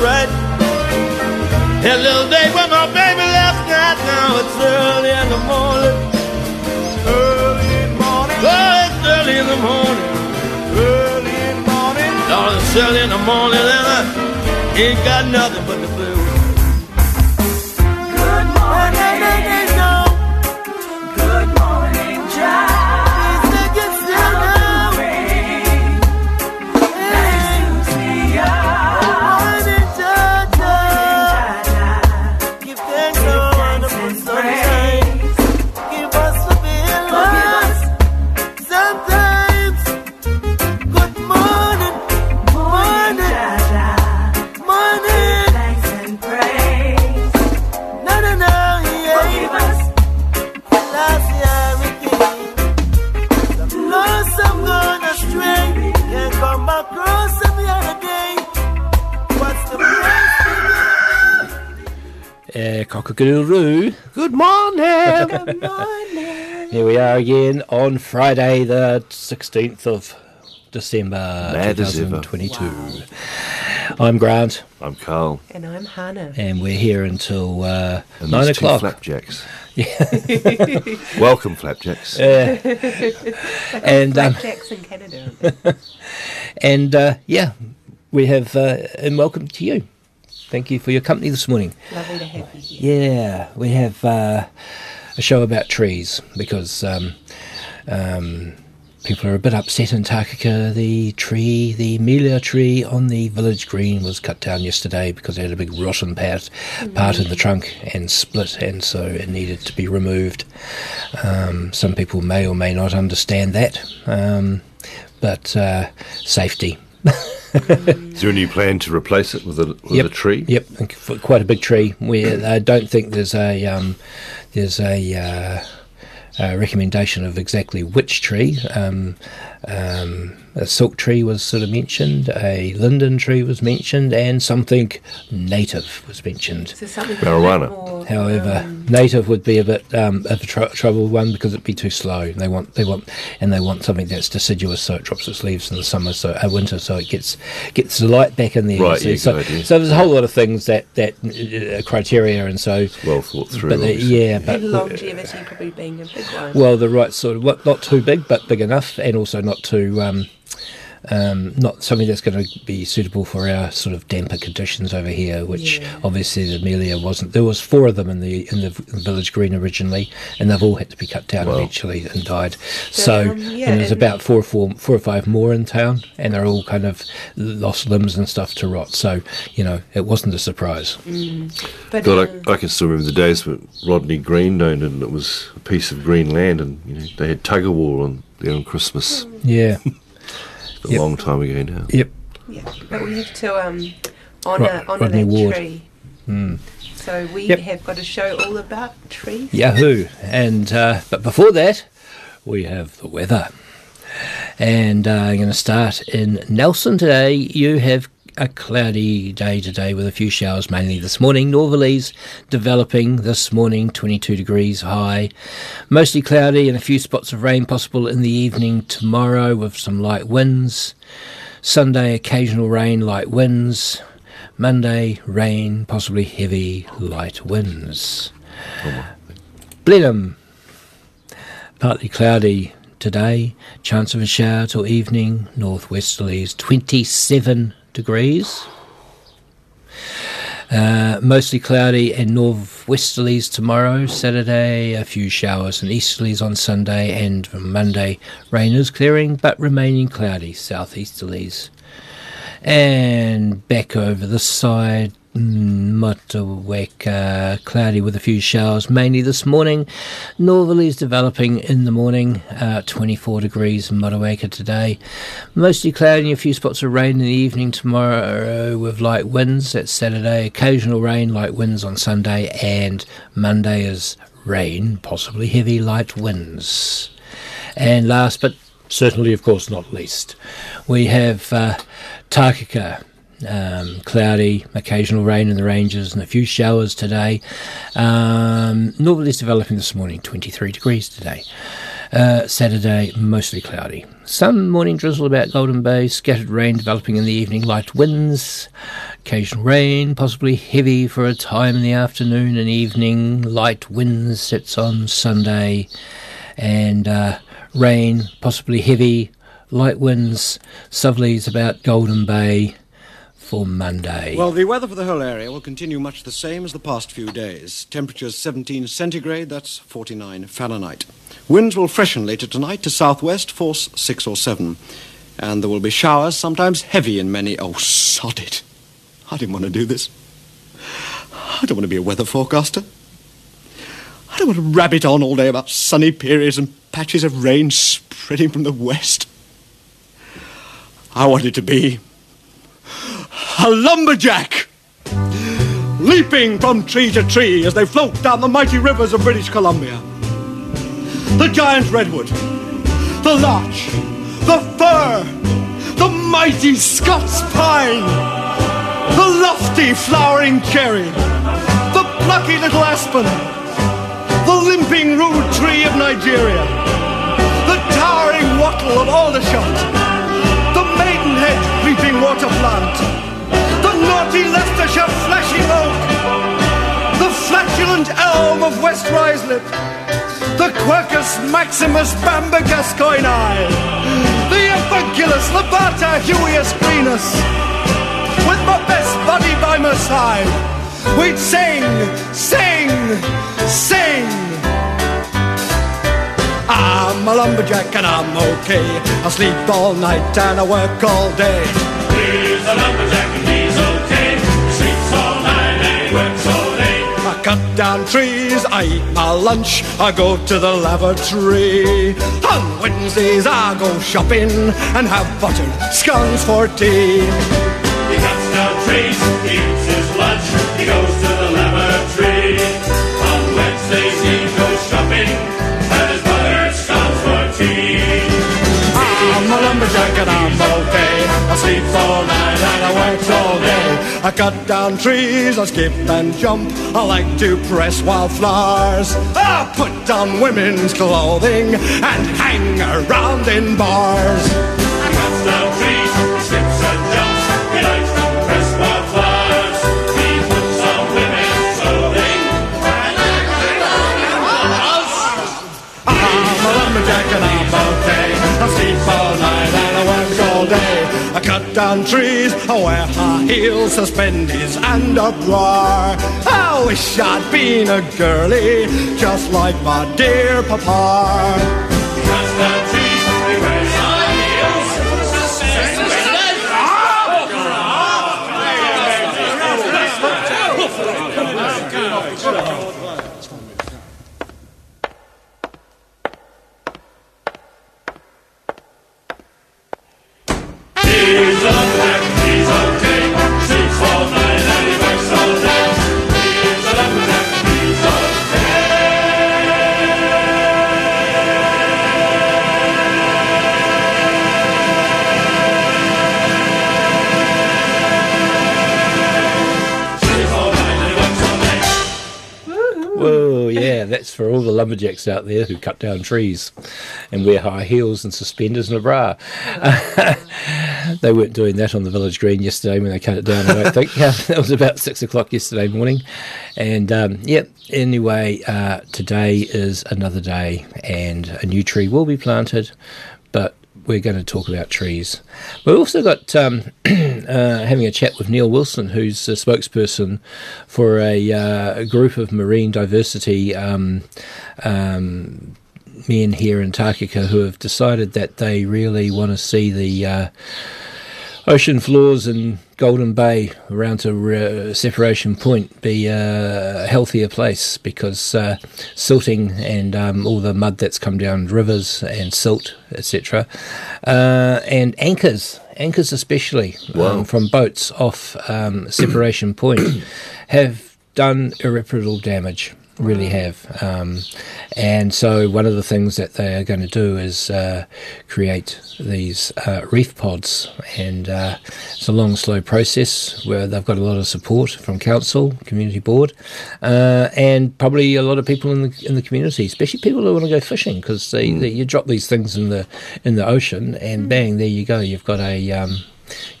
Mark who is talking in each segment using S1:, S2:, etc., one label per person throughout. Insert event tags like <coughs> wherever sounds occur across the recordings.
S1: Right. Had a little date with my baby last night. Now it's early in the morning. Early in morning. Oh, it's early in the morning. Early in morning. Oh, it's early in the morning, and I ain't got nothing but the blues.
S2: Uh.
S3: Good morning. Good morning.
S2: Here we are again on Friday, the 16th of December
S4: Mad as ever.
S2: 2022. I'm Grant,
S4: I'm Carl.
S5: And I'm Hannah.
S2: and we're here until uh,
S4: And
S2: 9
S4: there's two
S2: o'clock.
S4: flapjacks. <laughs> <laughs> Welcome, flapjacks.
S2: Uh, <laughs> and um,
S5: in Canada.
S2: and uh, yeah, we have uh, and welcome to you. Thank you for your company this morning.
S5: Lovely to have you here.
S2: Yeah, we have uh, a show about trees because um, um, people are a bit upset in Takaka. The tree, the melia tree on the village green was cut down yesterday because it had a big rotten part, part in the trunk and split, and so it needed to be removed. Um, some people may or may not understand that, um, but uh, safety. <laughs> <laughs>
S4: Is there any plan to replace it with a with
S2: Yep.
S4: a tree?
S2: Yep, quite a big tree. We I don't think there's a um, there's a, uh, a recommendation of exactly which tree. Um, um, a silk tree was sort of mentioned, a linden tree was mentioned, and something native was mentioned.
S5: So something
S4: Marijuana.
S5: more,
S2: However,
S5: um,
S2: native would be a bit um, of a tr- trouble one because it'd be too slow. They want they want and they want something that's deciduous, so it drops its leaves in the summer, so uh, winter, so it gets gets the light back in there.
S4: Right,
S2: so,
S4: yeah,
S2: so,
S4: idea.
S2: so there's a whole lot of things that that uh, criteria, and so
S4: Well thought through.
S2: but the, yeah, but
S5: and longevity probably being a big one.
S2: well, the right sort of what, not too big, but big enough, and also not too um, um, not something that's going to be suitable for our sort of damper conditions over here. Which
S5: Yeah.
S2: obviously the Amelia wasn't. There was four of them in the in the village green originally, and they've all had to be cut down eventually and died. So,
S5: um, yeah,
S2: and there's
S5: and
S2: about
S5: we-
S2: four, four, four or five more in town, and they're all kind of lost limbs and stuff to rot. So you know, it wasn't a surprise.
S5: But
S4: God,
S5: um,
S4: I, I can still remember the days when Rodney Green owned it and it was a piece of green land and you know they had tug of war on there on Christmas.
S2: Yeah. <laughs>
S4: A
S2: Yep.
S4: long time ago now.
S2: yep.
S5: yeah, but we have to um, honour
S2: Rod-
S5: honour
S2: Rodney
S5: that
S2: Ward.
S5: tree. So we
S2: Yep.
S5: have got a show all about trees.
S2: Yahoo! And uh, but before that, we have the weather, and uh, I'm going to start in Nelson today. You have a cloudy day today with a few showers mainly this morning. Northerlies developing this morning, 22 degrees high, mostly cloudy and a few spots of rain possible in the evening tomorrow with some light winds. Sunday, occasional rain, light winds. Monday, rain, possibly heavy, light winds. Blenheim, partly cloudy today. Chance of a shower till evening. Northwesterlies 27 degrees. Uh, mostly cloudy and northwesterlies tomorrow, Saturday. A few showers and easterlies on Sunday, and Monday, rain is clearing but remaining cloudy, southeasterlies. And back over the side, Motueka, cloudy with a few showers, mainly this morning. Northerlies developing in the morning, uh, 24 degrees in Motueka today. Mostly cloudy a few spots of rain in the evening tomorrow with light winds. That's Saturday. Occasional rain, light winds on Sunday, and Monday is rain, possibly heavy light winds. And last but certainly, of course, not least, we have uh, Takaka. Um, cloudy, occasional rain in the ranges, and a few showers today. Um, northerlies developing this morning, 23 degrees today. Uh, Saturday, mostly cloudy. Some morning drizzle about Golden Bay, scattered rain developing in the evening, light winds, occasional rain, possibly heavy for a time in the afternoon and evening, light winds sets on Sunday, and uh, rain, possibly heavy, light winds, southerlies about Golden Bay for Monday.
S6: Well, the weather for the whole area will continue much the same as the past few days. Temperatures 17 centigrade, that's 49 Fahrenheit. Winds will freshen later tonight to southwest, force 6 or 7. And there will be showers, sometimes heavy in many. Oh, sod it. I didn't want to do this. I don't want to be a weather forecaster. I don't want to rabbit on all day about sunny periods and patches of rain spreading from the west. I want it to be a lumberjack, leaping from tree to tree as they float down the mighty rivers of British Columbia. The giant redwood, the larch, the fir, the mighty Scots pine, the lofty flowering cherry, the plucky little aspen, the limping rude tree of Nigeria, the towering wattle of Aldershot, the maidenhead creeping water plant, the naughty Leicestershire flashing oak, the flatulent elm of West Ruislip, the Quercus maximus bamba gascoignei, the Ephagilus labata huius greenus, with my best buddy by my side, we'd sing, sing, sing. I'm a lumberjack and I'm okay. I sleep all night and I work all day.
S7: He's a lumberjack
S6: cut down trees, I eat my lunch, I go to the lavatory. On Wednesdays I go shopping and have buttered scones for tea.
S7: He cuts down trees, he eats his lunch, he goes to the lavatory. On Wednesdays he goes shopping, and his mother scones for tea.
S6: I'm a lumberjack and I'm okay. I sleep all night and I work all day. I cut down trees, I skip and jump. I like to press wildflowers. I put on women's clothing and hang around in bars.
S7: Down trees,
S6: wear high heels, suspenders, and a bra. I wish I'd been a girlie, just like my dear papa.
S2: That's for all the lumberjacks out there who cut down trees and wear high heels and suspenders and a bra. <laughs> they weren't doing that on the village green yesterday when they cut it down, I don't think. <laughs> That was about six o'clock yesterday morning. And um, yeah, anyway, uh, today is another day and a new tree will be planted, but we're going to talk about trees. We've also got um, <clears throat> uh, having a chat with Neil Wilson, who's a spokesperson for a, uh, group of marine diversity um, um, men here in Takaka who have decided that they really want to see the uh, ocean floors in Golden Bay around to uh, Separation Point be a healthier place because uh, silting and um, all the mud that's come down rivers and silt, etc., uh, and anchors, anchors especially um, from boats off um, Separation Point, have done irreparable damage. Really have, um, and so one of the things that they are going to do is uh, create these uh, reef pods, and uh, it's a long, slow process where they've got a lot of support from council, community board, uh, and probably a lot of people in the in the community, especially people who want to go fishing, because they, they, you drop these things in the in the ocean, and bang, there you go, you've got a um,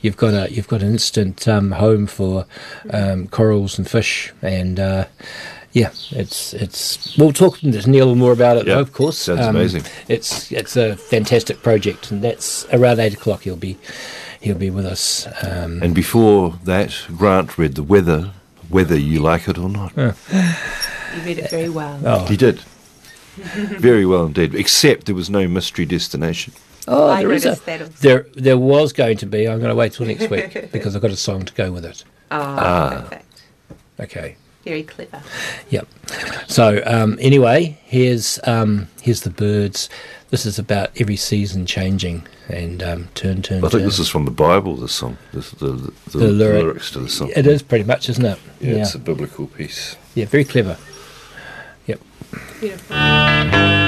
S2: you've got a you've got an instant um, home for um, corals and fish, and uh, yeah, it's it's. We'll talk to Neil more about it,
S4: Yeah,
S2: though, of course.
S4: sounds amazing.
S2: It's it's a fantastic project, and that's around eight o'clock. He'll be he'll be with us. Um,
S4: And before that, Grant read the weather, whether you like it or not.
S8: You read it very well.
S2: oh,
S4: He did. Very well indeed, except there was no mystery destination.
S2: oh,
S8: I
S2: there is a there there was going to be. I'm going to wait till next week <laughs> because I've got a song to go with it.
S8: Oh,
S4: Ah.
S8: perfect.
S2: Okay.
S8: Very clever.
S2: Yep. So um, anyway, here's um, here's the Byrds. This is about every season changing and um, turn, turn,
S4: I think
S2: turn.
S4: this is from the Bible. This song, this, the, the, the,
S2: the lyric-
S4: lyrics to the song.
S2: It is pretty much, isn't it?
S4: Yeah,
S2: yeah.
S4: it's a biblical piece.
S2: Yeah, very clever. Yep.
S8: Beautiful.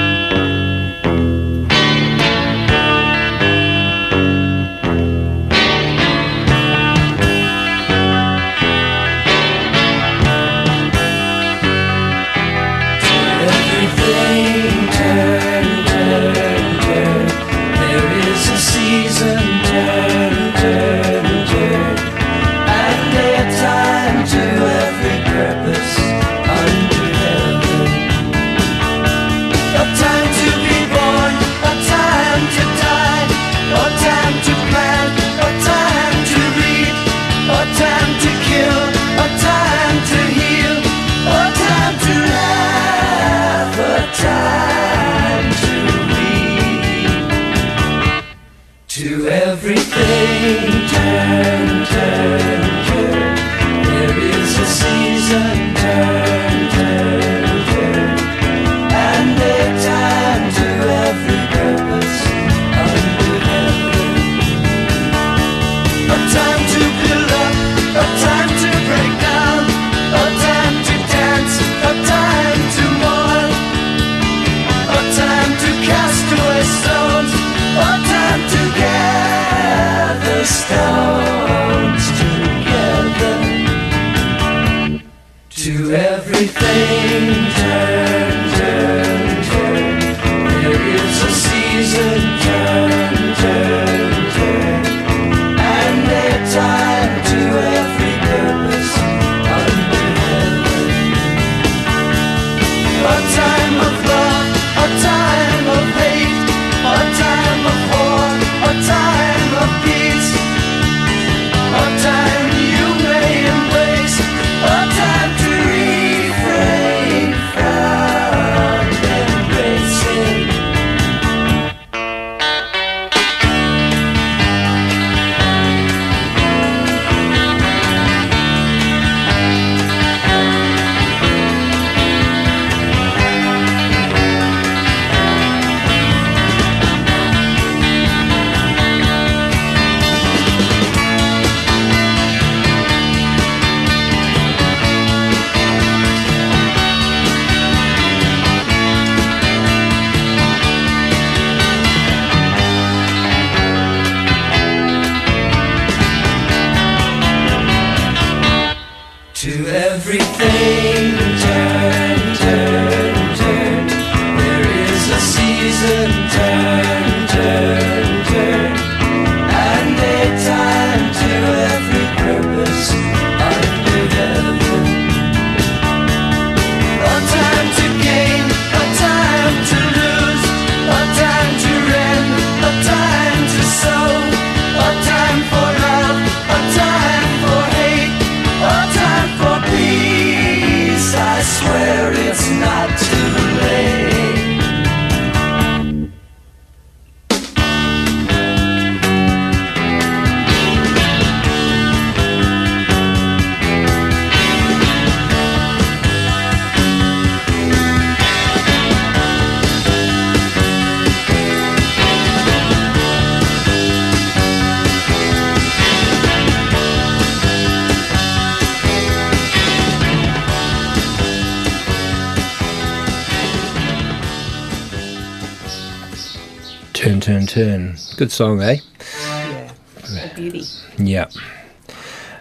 S2: Good song, eh?
S5: Yeah. A beauty.
S2: Yeah.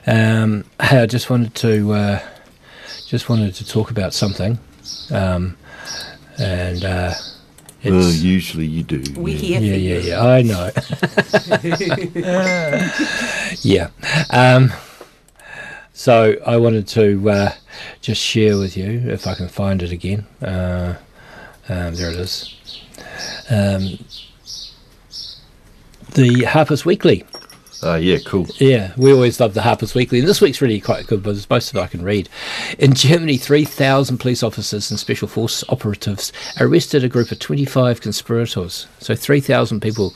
S2: Um, hey, I just wanted to uh, just wanted to talk about something, um, and uh,
S4: Well,
S2: it's
S4: usually you do.
S5: We
S4: yeah.
S5: hear
S2: yeah, yeah, yeah. I know. <laughs> yeah. Um, so I wanted to uh, just share with you, if I can find it again. Uh, um, there it is. Um, the Harper's Weekly.
S4: Ah, yeah, cool.
S2: Yeah, we always love the Harper's Weekly, and this week's really quite good, but it's most of it I can read. In Germany, 3,000 police officers and special force operatives arrested a group of 25 conspirators. So 3,000 people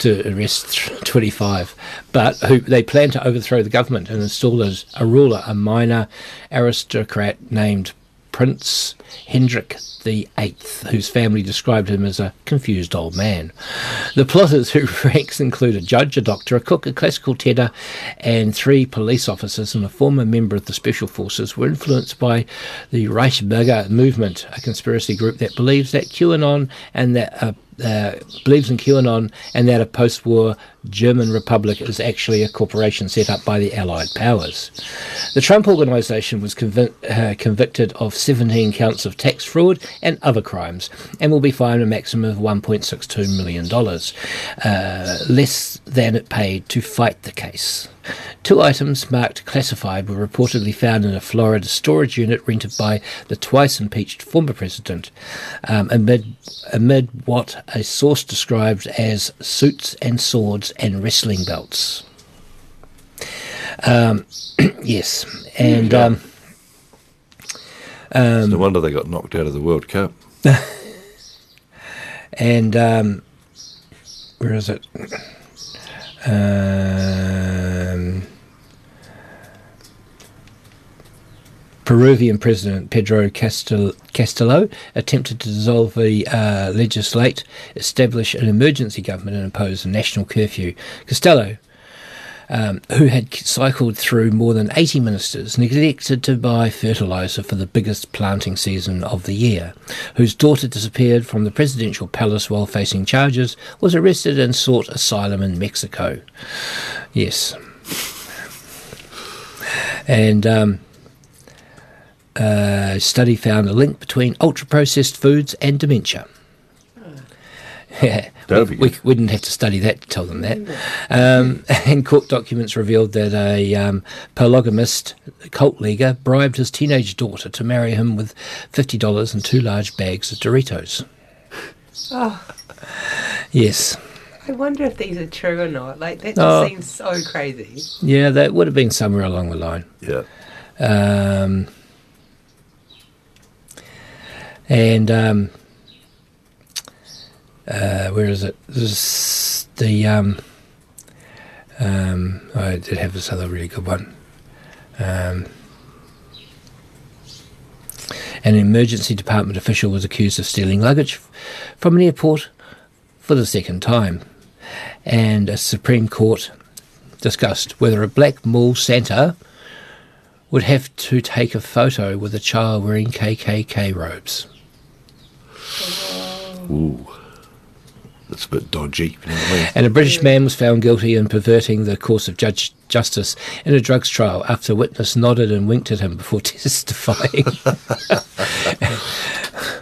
S2: to arrest <laughs> 25, but who they plan to overthrow the government and install as a ruler, a minor aristocrat named Prince Hendrik Eighth, whose family described him as a confused old man. The plotters, whose <laughs> ranks include a judge, a doctor, a cook, a classical tenor, and three police officers and a former member of the special forces, were influenced by the Reichsbürger movement, a conspiracy group that believes that QAnon and that uh, uh, believes in QAnon and that a post-war German republic is actually a corporation set up by the Allied powers. The Trump Organization was uh, convicted of 17 counts of tax fraud and other crimes and will be fined a maximum of $1.62 million, uh, less than it paid to fight the case. Two items marked classified were reportedly found in a Florida storage unit rented by the twice impeached former president, um, amid, amid what a source described as suits and swords and wrestling belts. Um, <clears throat> yes, and um,
S4: It's no wonder they got knocked out of the World Cup. <laughs>
S2: and um, where is it? Um, Peruvian President Pedro Castillo attempted to dissolve the uh, legislate, establish an emergency government, and impose a national curfew. Castillo, um, who had cycled through more than 80 ministers, neglected to buy fertiliser for the biggest planting season of the year, whose daughter disappeared from the presidential palace while facing charges, was arrested and sought asylum in Mexico. Yes. And um, a study found a link between ultra processed foods and dementia. Yeah,
S4: That'd
S2: we, we, we didn't have to study that to tell them that. Um, <laughs> and court documents revealed that a um, polygamist cult leader bribed his teenage daughter to marry him with fifty dollars and two large bags of Doritos.
S5: Oh,
S2: Yes,
S5: I wonder if these are true or not. Like that just
S2: Oh.
S5: seems so crazy.
S2: yeah, that would have been somewhere along the line.
S4: Yeah.
S2: Um, and um, uh, where is it? This the um, um, I did have this other really good one. Um, an emergency department official was accused of stealing luggage from an airport for the second time, and a Supreme Court discussed whether a black mall Santa would have to take a photo with a child wearing KKK robes.
S4: Ooh. That's a bit dodgy.
S2: And a British man was found guilty in perverting the course of judge justice in a drugs trial after a witness nodded and winked at him before <laughs> testifying.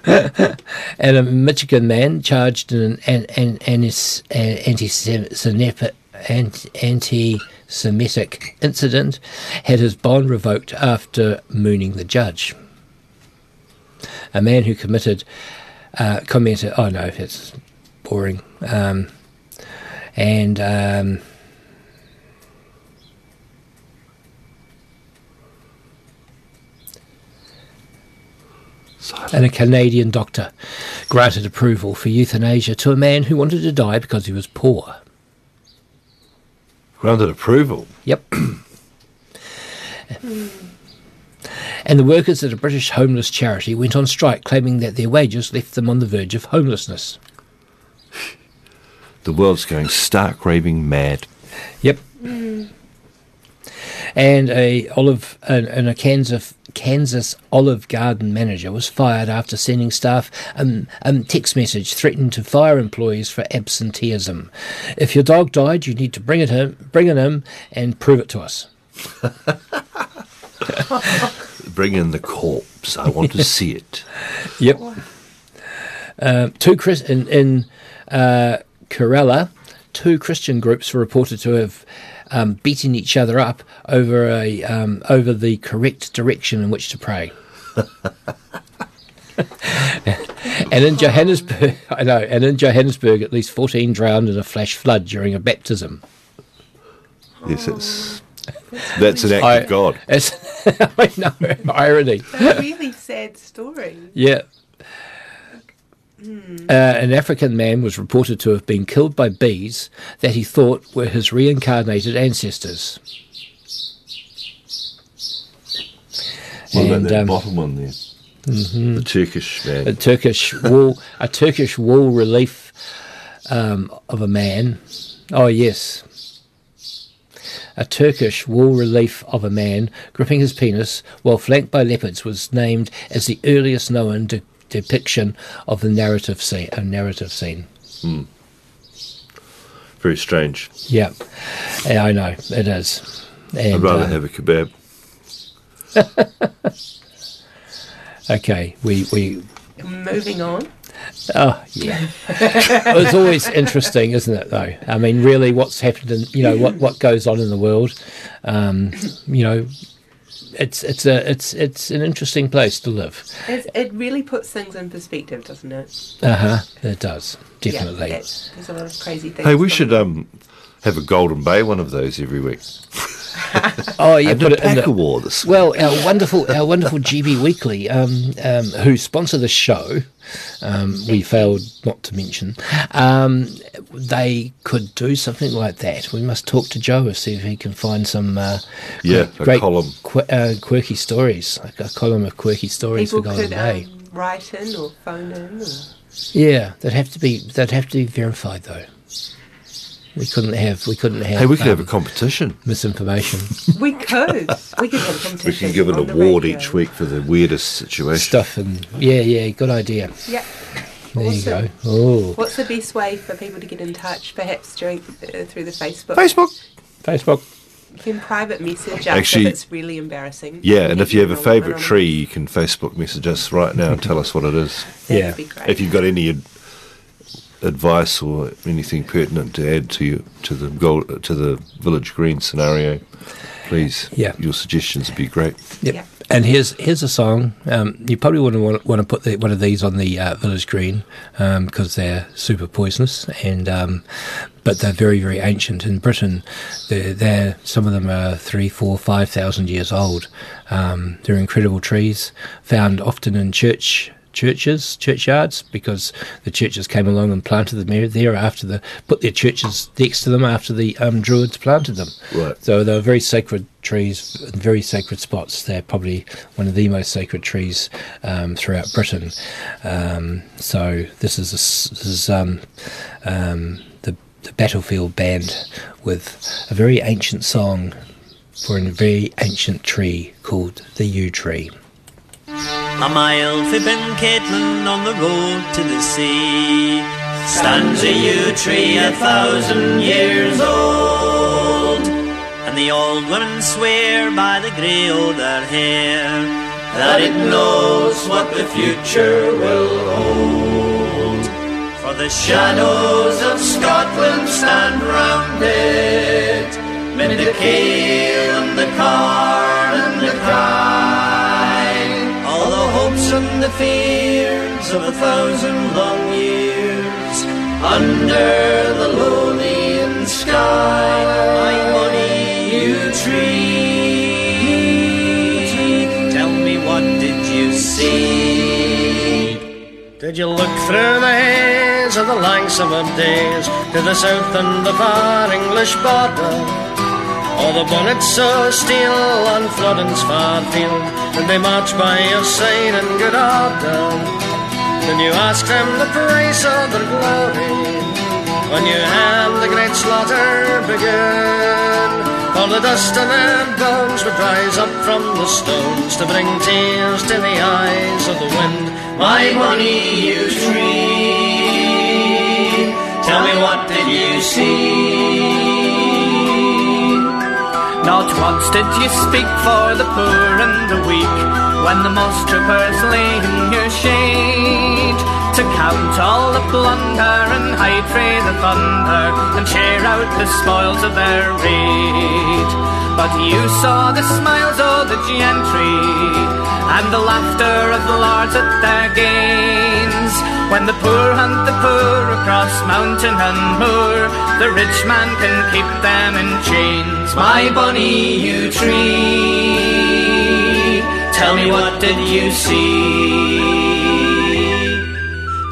S2: <laughs> and a Michigan man charged in an, an, an, anti-Semitic anti-Semitic incident had his bond revoked after mooning the judge. A man who committed uh, commented, "Oh no, it's boring," um, and. Um, and a Canadian doctor granted approval for euthanasia to a man who wanted to die because he was poor.
S4: Granted approval.
S2: Yep. <clears throat> and the workers at a British homeless charity went on strike, claiming that their wages left them on the verge of homelessness.
S4: The world's going stark raving mad.
S2: Yep. And a olive and, and a Kansas Kansas Olive Garden manager was fired after sending staff um, a text message threatening to fire employees for absenteeism. If your dog died, you need to bring it in, bring it in, and prove it to us. <laughs>
S4: Bring in the corpse. I want to <laughs> see it.
S2: Yep. Uh, two Chris in in uh, Kerala, two Christian groups were reported to have um, beaten each other up over a um, over the correct direction in which to pray. <laughs> and in Johannesburg, <laughs> I know, and in Johannesburg, at least fourteen drowned in a flash flood during a baptism.
S4: Yes, it's that's an act
S2: I-
S4: of God. <laughs>
S2: It's, I know, irony.
S5: A really sad story.
S2: Yeah. Uh, an African man was reported to have been killed by bees that he thought were his reincarnated ancestors.
S4: What about
S2: And,
S4: that
S2: um,
S4: bottom one there? The Turkish man.
S2: a Turkish wall, a Turkish wall relief um, of a man. Oh yes, a Turkish wall relief of a man gripping his penis while flanked by leopards was named as the earliest known de- depiction of the narrative scene. A narrative scene.
S4: Very strange.
S2: Yeah, yeah, I know it is. And,
S4: I'd rather
S2: uh,
S4: have a kebab. <laughs>
S2: okay, we we
S5: Moving on.
S2: Oh yeah, it's always interesting, isn't it? Though I mean, really, what's happened in you know what what goes on in the world, um, you know, it's it's a it's it's an interesting place to live.
S5: It's, it really puts things in perspective, doesn't it?
S2: Uh huh. It does definitely.
S5: Yeah, that- there's a lot of crazy things.
S4: Hey, we
S5: going
S4: should um have a Golden Bay one of those every week. <laughs>
S2: oh yeah,
S4: and
S2: put
S4: a
S2: it in
S4: pack
S2: the,
S4: war this
S2: Well, our wonderful, our wonderful GB Weekly, um, um, who sponsor the show, um, we failed not to mention. Um, they could do something like that. We must talk to Joe and see if he can find some uh,
S4: Yeah, a
S2: great
S4: column.
S2: qu- uh, quirky stories, like a column of quirky stories
S5: People
S2: for Golden
S5: could
S2: Bay.
S5: um, write in or phone in. Or...
S2: Yeah, they'd have to be they'd have to be verified though. We couldn't have we couldn't have
S4: Hey, we could have a
S2: um,
S4: competition.
S2: misinformation
S5: We could. We could have a competition.
S4: We can give an award
S5: radio.
S4: each week for the weirdest situation.
S2: stuff and yeah yeah good idea.
S5: Yeah.
S2: There
S5: Awesome.
S2: you go. Oh,
S5: What's the best way for people to get in touch? Perhaps during uh, through the Facebook.
S4: Facebook.
S2: Facebook.
S5: You can private message us
S4: Actually-
S5: if it's really embarrassing.
S4: Yeah, and if you have a favourite tree, you can Facebook message us right now and tell us what it is.
S5: Yeah, that'd
S2: Yeah.
S5: be great.
S4: If you've got any ad- advice or anything pertinent to add to you to the goal to the village green scenario, please.
S2: Yeah.
S4: your suggestions would be great.
S2: Yep.
S5: Yeah.
S2: And here's here's a song. Um, you probably wouldn't want, want to put the, one of these on the uh, Village Green because they're super poisonous, and um, but they're very very ancient in Britain. They're, they're some of them are three, four, five thousand years old. Um, they're incredible trees found often in church churches, churchyards, because the churches came along and planted them there- after the put their churches next to them after the um, Druids planted them.
S4: Right.
S2: So they were very sacred trees, very sacred spots. They're probably one of the most sacred trees um, throughout Britain. Um, so this is a this is um, um, the the battlefield band with a very ancient song for a very ancient tree called the yew tree.
S9: A mile for Ben Caitlin on the road to the sea. stands a yew tree a thousand years old. And the old women swear by the grey o' their hair that it knows what the future will hold. For the shadows of Scotland stand round it, mid the kale and the corn and the kine. The fears of a thousand long years under the Lothian sky. My bonny yew tree, tell me what did you see?
S6: Did you look through the haze of the lang summer days to the south and the far English border? Or the bonnets so steel on Flodden's far field, and they march by your side in good order? Then you ask them the price of their glory when you had the great slaughter begin. All the dust on their bones would rise up from the stones to bring tears to the eyes of the wind.
S9: My money yew tree, tell me what did you see?
S8: Not once did you speak for the poor and the weak when the moss-troopers lay in your shade. To count all the plunder and hide frae the thunder and share out the spoils of their raid. But you saw the smiles of the gentry and the laughter of the lords at their gains. When the poor hunt the poor across mountain and moor, the rich man can keep them in chains.
S9: My bonny yew tree, tell me what did you see?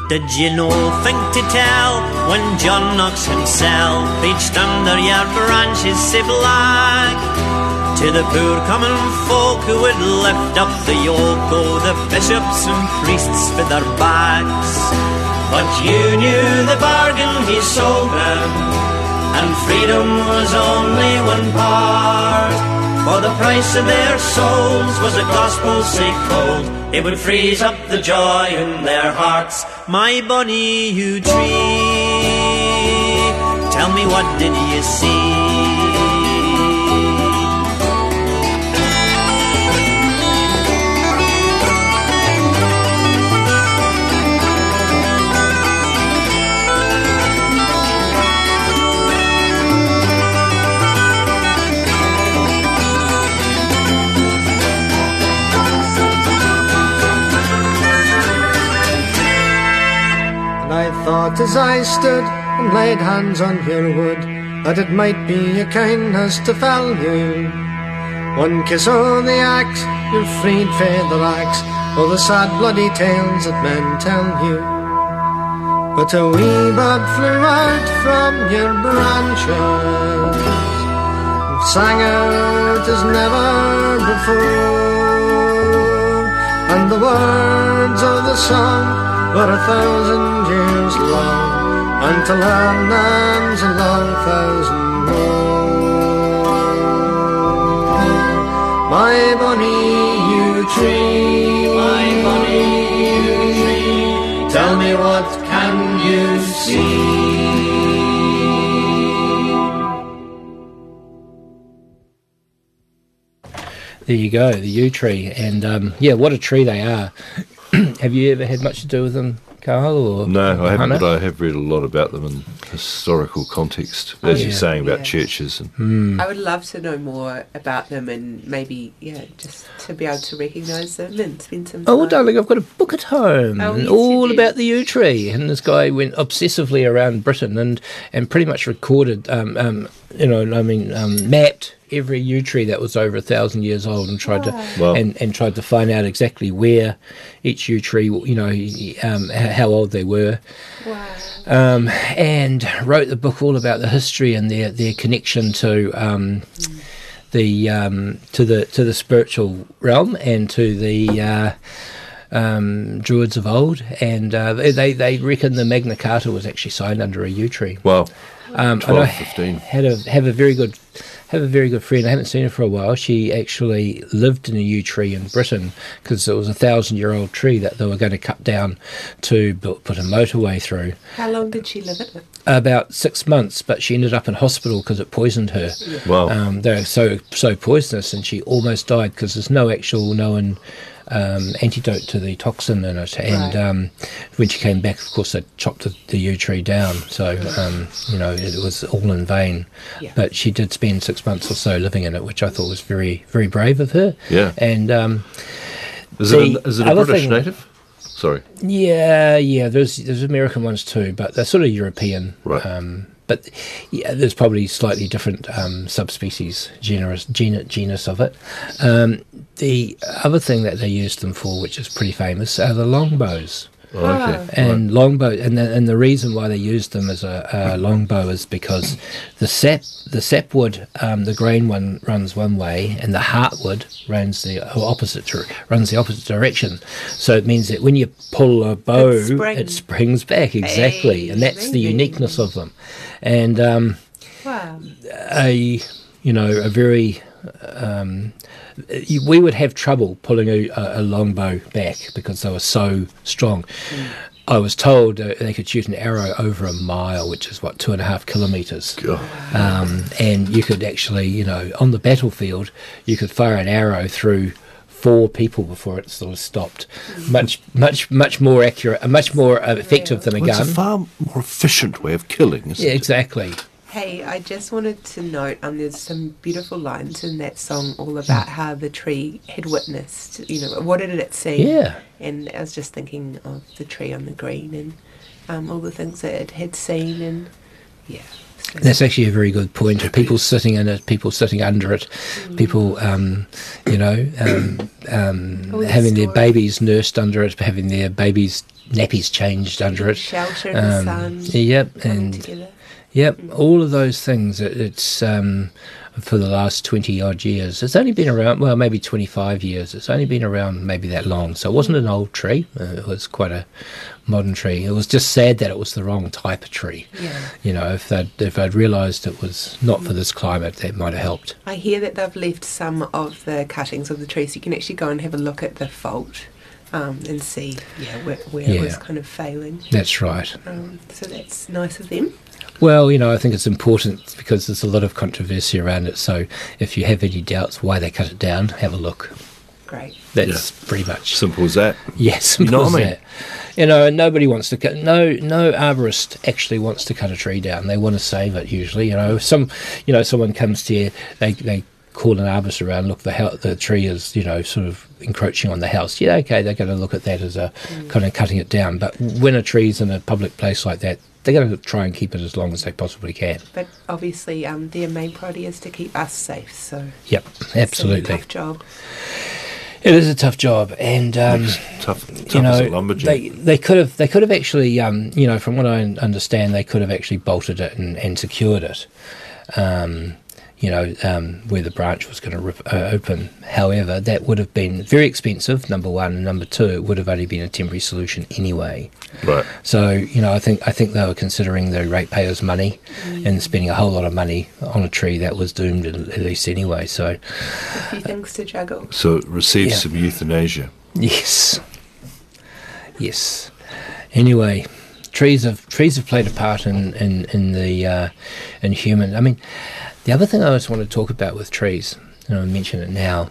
S9: Did you no think to tell when John Knox himself reached under your branches sae black? To the poor common folk who had lift up the yoke o' the bishops and priests for their backs. But you knew the bargain he sold them, and freedom was only one part. For the price of their souls was a gospel sae cold, it would freeze up the joy in their hearts. My bonny yew tree, tell me what did you see?
S6: Thought as I stood and laid hands on your wood that it might be a kindness to fell you. One kiss o' the axe, you're freed fae the racks o' the sad bloody tales that men tell you. But a wee bird flew out from your branches and sang out as never before, and the words of the song were a thousand years long, until Hernan's a long thousand more. My bonny yew tree, my bonny yew tree, tell me what can you see?
S2: There you go, the yew tree, and um, yeah, what a tree they are. <clears throat> have you ever had much to do with them, Carl? Or
S4: No, I haven't,
S2: Hannah?
S4: but I have read a lot about them in historical context, as
S2: yeah.
S4: you're saying about
S5: Yeah.
S4: churches. And
S2: Hmm.
S5: I would love to know more about them and maybe, yeah, just to be able to recognise them and spend some time.
S2: Oh, darling, I've got a book at home,
S5: Oh, yes,
S2: all about the yew tree. And this guy went obsessively around Britain and, and pretty much recorded, um, um, you know, I mean, um, mapped every yew tree that was over a thousand years old and tried to
S4: Wow.
S2: and, and tried to find out exactly where each yew tree, you know, um, how old they were.
S5: Wow.
S2: um, and wrote the book all about the history and their, their connection to um, the um, to the to the spiritual realm and to the uh, um, druids of old. And uh, they- they they reckon the Magna Carta was actually signed under a yew tree.
S4: well,
S2: Um,
S4: 12,
S2: I
S4: 15.
S2: had a have a very good have a very good friend. I haven't seen her for a while. She actually lived in a yew tree in Britain because it was a thousand year old tree that they were going to cut down to bu- put a motorway through.
S5: How long did she live in it?
S2: About six months, but she ended up in hospital because it poisoned her.
S4: Wow.
S2: Um, they're so so poisonous, and she almost died because there's no actual known um, antidote to the toxin in it. And
S5: Right.
S2: um, when she came back, of course, they chopped the, the yew tree down. So um, you know it was all in vain.
S5: Yeah.
S2: But she did spend six months or so living in it, which I thought was very very brave of her.
S4: Yeah.
S2: And um,
S4: Is it a, is it a British
S2: thing-
S4: native? Sorry.
S2: Yeah, yeah. There's there's American ones too, but they're sort of European.
S4: Right.
S2: Um, but yeah, there's probably slightly different um, subspecies, genus, genus, genus of it. Um, the other thing that they use them for, which is pretty famous, are the longbows.
S4: Oh, okay.
S2: And longbow, and the, and the reason why they use them as a, a longbow is because the sap the sapwood, um, the green one runs one way, and the heartwood runs the opposite dir- runs the opposite direction. So it means that when you pull a bow,
S5: It
S2: it
S5: springs.
S2: springs, back exactly,
S5: Hey,
S2: and that's the uniqueness of them. And um,
S5: Wow.
S2: a you know a very um, you- we would have trouble pulling a, a longbow back because they were so strong. I was told they could shoot an arrow over a mile, which is what two and a half kilometres. Um, and you could actually, you know, on the battlefield, you could fire an arrow through four people before it sort of stopped. Much, much, much more accurate, much more effective than a
S4: Well, it's
S2: gun.
S4: a far more efficient way of killing, isn't
S2: yeah,
S4: it?
S5: Hey, I just wanted to note um, there's some beautiful lines in that song all about how the tree had witnessed, you know, what did it see?
S2: Yeah.
S5: And I was just thinking of the tree on the green and um, all the things that it had seen and yeah. So
S2: That's actually a very good point. People sitting in it, people sitting under it, people, um, you know, um, um,
S5: the
S2: having their babies nursed under it, having their babies' nappies changed under it.
S5: shelter in the
S2: Um,
S5: sun.
S2: Yep, and
S5: together.
S2: Yep, all of those things. It, it's um, for the last twenty odd years. It's only been around, well, maybe twenty five years. It's only been around maybe that long. So it wasn't an old tree. Uh, it was quite a modern tree. It was just sad that it was the wrong type of tree.
S5: Yeah.
S2: You know, if they'd if I'd realised it was not for this climate, that might have helped.
S5: I hear that they've left some of the cuttings of the tree, so you can actually go and have a look at the fault um, and see yeah, where, where it was kind of failing.
S2: That's right.
S5: Um, so that's nice of them.
S2: Well, you know, I think it's important because there's a lot of controversy around it. So if you have any doubts why they cut it down, have a look.
S5: Great.
S2: That's pretty much
S4: Simple as that.
S2: Yes, <laughs>
S4: You know what I
S2: simple as
S4: mean?
S2: that. You know, and nobody wants to cut. No, no arborist actually wants to cut a tree down. They want to save it. Usually, you know, some, you know, someone comes to you, they they call an arborist around. Look, the hou- the tree is, you know, sort of encroaching on the house. Yeah, okay, they're going to look at that as a mm. kind of cutting it down. But when a tree's in a public place like that, they're going to try and keep it as long as they possibly can.
S5: But obviously, um, their main priority is to keep us safe. So
S2: Yep,
S5: it's a
S2: absolutely.
S5: tough job.
S2: It is a tough job, and um,
S4: Tough, tough
S2: you know
S4: as a lumberjack.
S2: they they could have they could have actually um, you know from what I understand they could have actually bolted it and, and secured it. Um, you know um, where the branch was going to rip, uh, open. However, that would have been very expensive. Number one, and number two, it would have only been a temporary solution anyway.
S4: right.
S2: So you know, I think I think they were considering the ratepayers' money and spending a whole lot of money on a tree that was doomed at at least anyway. So
S5: A few things to juggle.
S4: So it received
S2: Yeah.
S4: some euthanasia.
S2: Yes. Yes. Anyway, trees have trees have played a part in in in the uh, in human. I mean, the other thing I just want to talk about with trees, and I'll mention it now,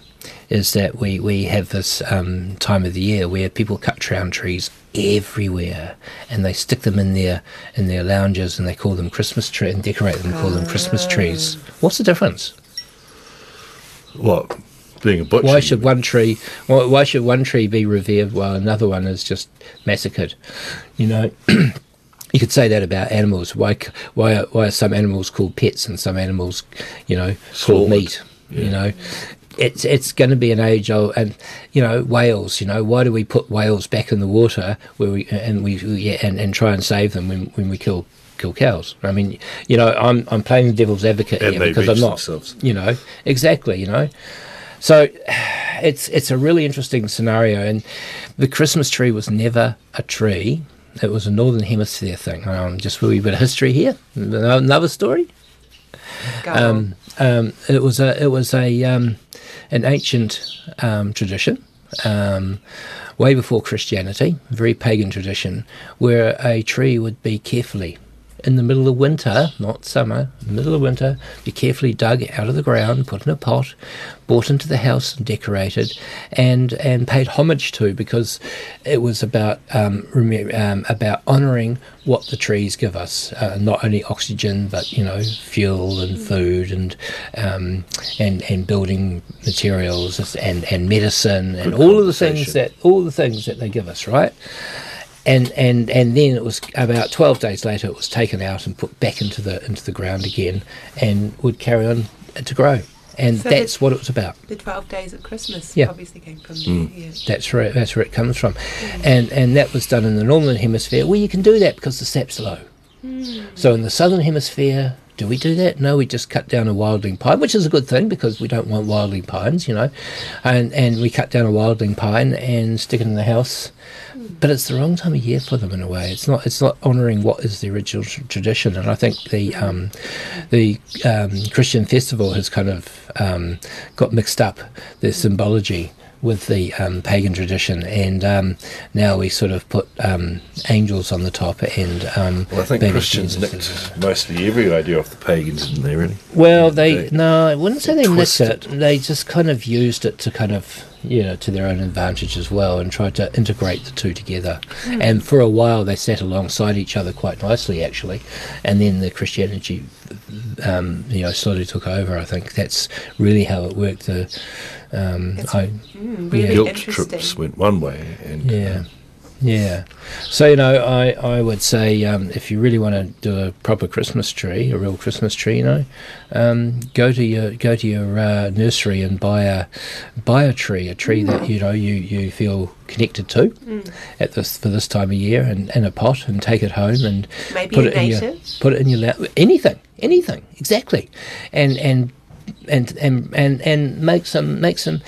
S2: is that we we have this um, time of the year where people cut down trees everywhere, and they stick them in their in their lounges, and they call them Christmas tree and decorate them, and call them Christmas trees. What's the difference?
S4: What? Being a butcher.
S2: Why should one tree? Why, why should one tree be revered while another one is just massacred? You know, <clears throat> you could say that about animals. Why? Why? Are, why are some animals called pets and some animals, you know, called
S4: Slaughtered.
S2: meat? You know, it's it's going to be an age old, and you know, whales. You know, why do we put whales back in the water where we and we yeah, and, and try and save them when when we kill kill cows? I mean, you know, I'm I'm playing the devil's advocate
S4: And
S2: here because I'm not.
S4: themselves.
S2: You know, exactly. You know. So <sighs> it's it's a really interesting scenario, and the Christmas tree was never a tree; it was a northern hemisphere thing. Um, just a wee bit of history here. Another story.
S5: Go
S2: Um, um, it was a it was a um, an ancient um, tradition. Um, way before Christianity, a very pagan tradition, where a tree would be carefully in the middle of winter, not summer, middle of winter, be carefully dug out of the ground, put in a pot, brought into the house and decorated, and and paid homage to because it was about um, reme- um, about honouring what the trees give us, uh, not only oxygen but you know fuel and food and um, and and building materials and and medicine and
S4: Good
S2: all of the things that all the things that they give us, right? And and and then it was about 12 days later it was taken out and put back into the into the ground again and would carry on to grow and
S5: So
S2: that's
S5: the-
S2: what it was about
S5: The 12 days of Christmas
S2: Yeah.
S5: obviously came from
S4: Mm.
S5: there. Yeah.
S2: that's where that's where it comes from and and that was done in the northern hemisphere well you can do that because the sap's low so in the southern hemisphere do we do that? No, we just cut down a wildling pine, which is a good thing because we don't want wildling pines, you know. And and we cut down a wildling pine and stick it in the house. But it's the wrong time of year for them in a way. It's not. It's not honouring what is the original tr- tradition. And I think the um, the um, Christian festival has kind of um, got mixed up the symbology with the um, pagan tradition, and um, now we sort of put um, angels on the top and um,
S4: Well, I think Christians nicked mostly every idea off the pagans, didn't they? Really?
S2: well, they no, I wouldn't say they nicked
S4: Twisted.
S2: it. They just kind of used it to kind of you know to their own advantage as well, and tried to integrate the two together. And for a while, they sat alongside each other quite nicely, actually. And then the Christianity, um, you know, slowly took over. I think that's really how it worked. The um,
S5: It's
S2: I,
S5: Mm,
S2: Yeah.
S5: really
S4: Guilt
S5: interesting.
S4: trips went one way, and
S2: yeah. Yeah. So, you know, I, I would say um, if you really want to do a proper Christmas tree, a real Christmas tree, you know, um, go to your go to your uh, nursery and buy a buy a tree, a tree that you know you, you feel connected to
S5: Mm.
S2: at this for this time of year, and in a pot, and take it home and
S5: Maybe
S2: put
S5: a
S2: it in your put it in your lap. Anything, anything, exactly, and and and and and, and make some make some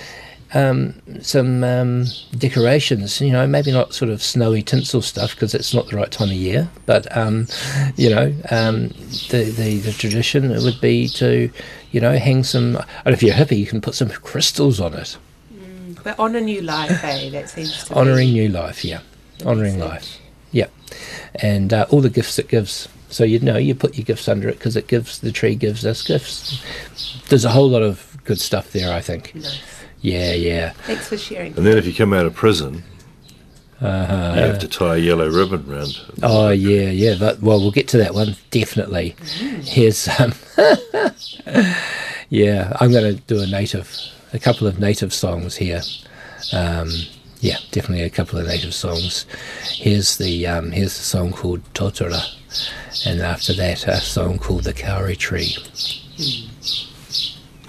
S2: um, some um, decorations. You know, maybe not sort of snowy tinsel stuff because it's not the right time of year. But um, you know, um, the, the the tradition would be to you know hang some. And if you're hippie, you can put some crystals on it,
S5: But on a new life, eh? That seems to
S2: honouring
S5: be.
S2: new life. Yeah, honouring life. Yeah, and uh, all the gifts it gives. So you know, you put your gifts under it because it gives the tree gives us gifts. There's a whole lot of good stuff there. I think.
S5: Nice.
S2: Yeah, yeah.
S5: Thanks for sharing.
S4: and then if you come out of prison,
S2: Uh-huh.
S4: you have to tie a yellow ribbon round.
S2: Oh yeah, yeah. But well, we'll get to that one definitely. Here's um, <laughs> yeah. I'm going to do a native, a couple of native songs here. Um, yeah, definitely a couple of native songs. Here's the um, here's the song called Tōtara, and after that a song called the Kauri Tree.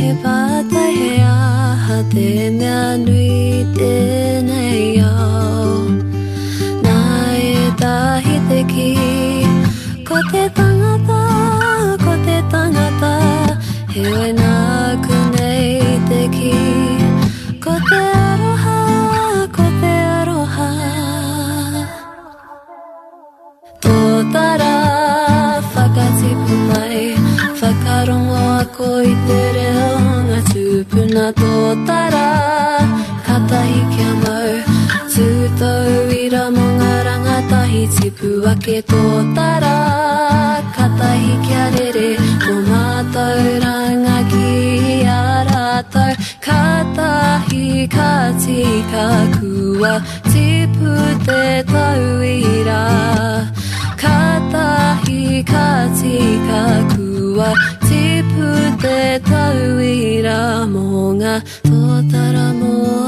S10: he pātai he aha te mea nui ko te reo ngā tūpuna tō tara. Kata i kia mau Tūtou i ra mō ngā rangatahi Tipu ake tō tara. Kata i kia rere Mō mātou ranga ki i a
S11: rātou. Kata hi ka tika
S12: らもがとたらも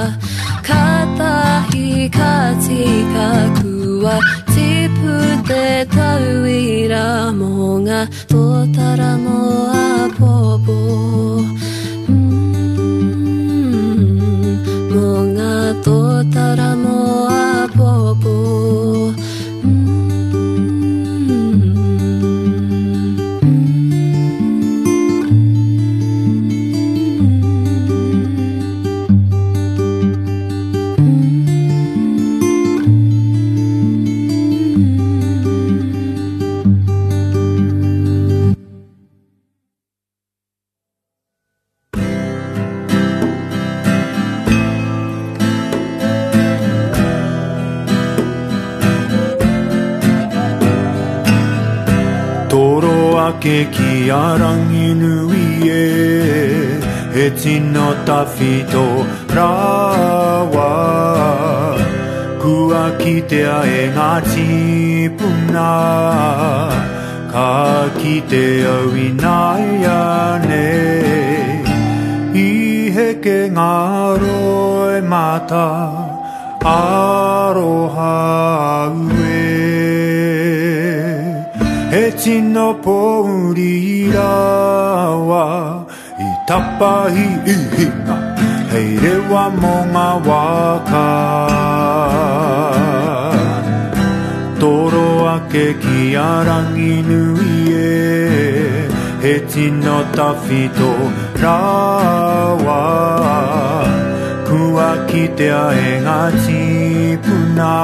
S12: tino rawa. Kua kitea e ngā tīpuna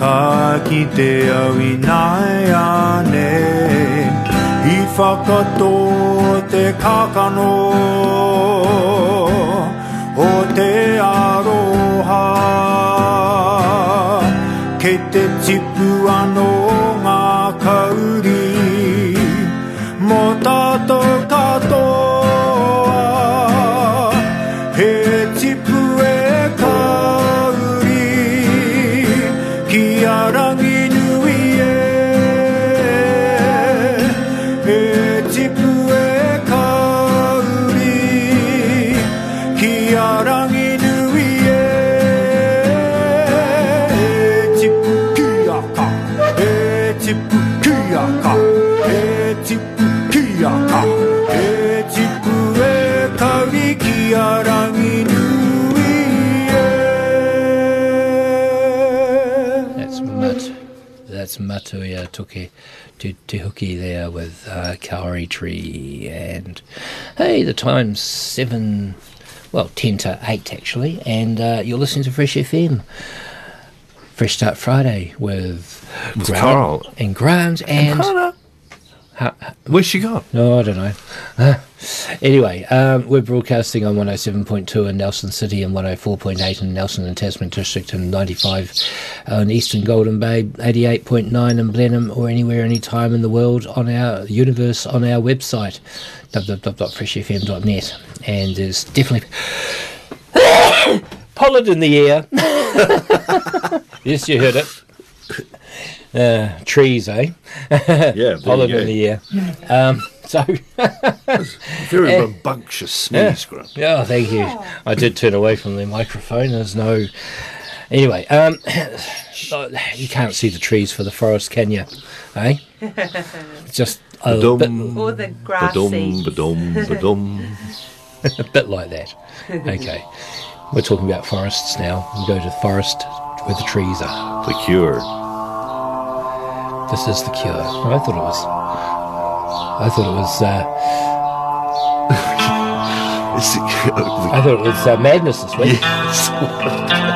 S12: Ka kitea winai ane. I whakato te kakano O te aroha. Kei te tipu
S2: anō Matuia Tuki te Huki there with uh, Kauri Tree. And hey, the time's seven, well, ten to eight actually. And uh, you're listening to Fresh FM. Fresh Start Friday with,
S4: With
S2: Grant
S4: Carl.
S2: and Grant and.
S4: Carla.
S2: Ha-
S4: Where's she gone?
S2: No, I don't know. Anyway, um, we're broadcasting on 107.2 in Nelson City and 104.8 in Nelson and Tasman District and 95 in Eastern Golden Bay, 88.9 in Blenheim or anywhere, anytime in the world on our universe on our website, www.freshfm.net. And there's definitely <coughs> pollen in the air. <laughs> yes, you heard it. Uh, trees, eh? <laughs>
S4: yeah,
S2: pollen in the air. Um, so <laughs>
S4: Very
S2: Eh.
S4: rambunctious sneeze,
S2: yeah.
S4: Grant.
S2: Yeah, thank you. I did turn away from the microphone. There's no. Anyway, um, <coughs> you can't see the trees for the forest, can you? Eh? <laughs> Just a
S4: Ba-dum.
S2: bit,
S5: Or the grass
S4: Ba-dum, ba-dum, ba-dum. <laughs>
S2: a bit like that. Okay, we're talking about forests now. We go to the forest where the trees are.
S4: The cure.
S2: This is the cure. I thought it was. I thought it was. Uh, <laughs> I thought it was uh, madness this week.
S4: Yes. <laughs>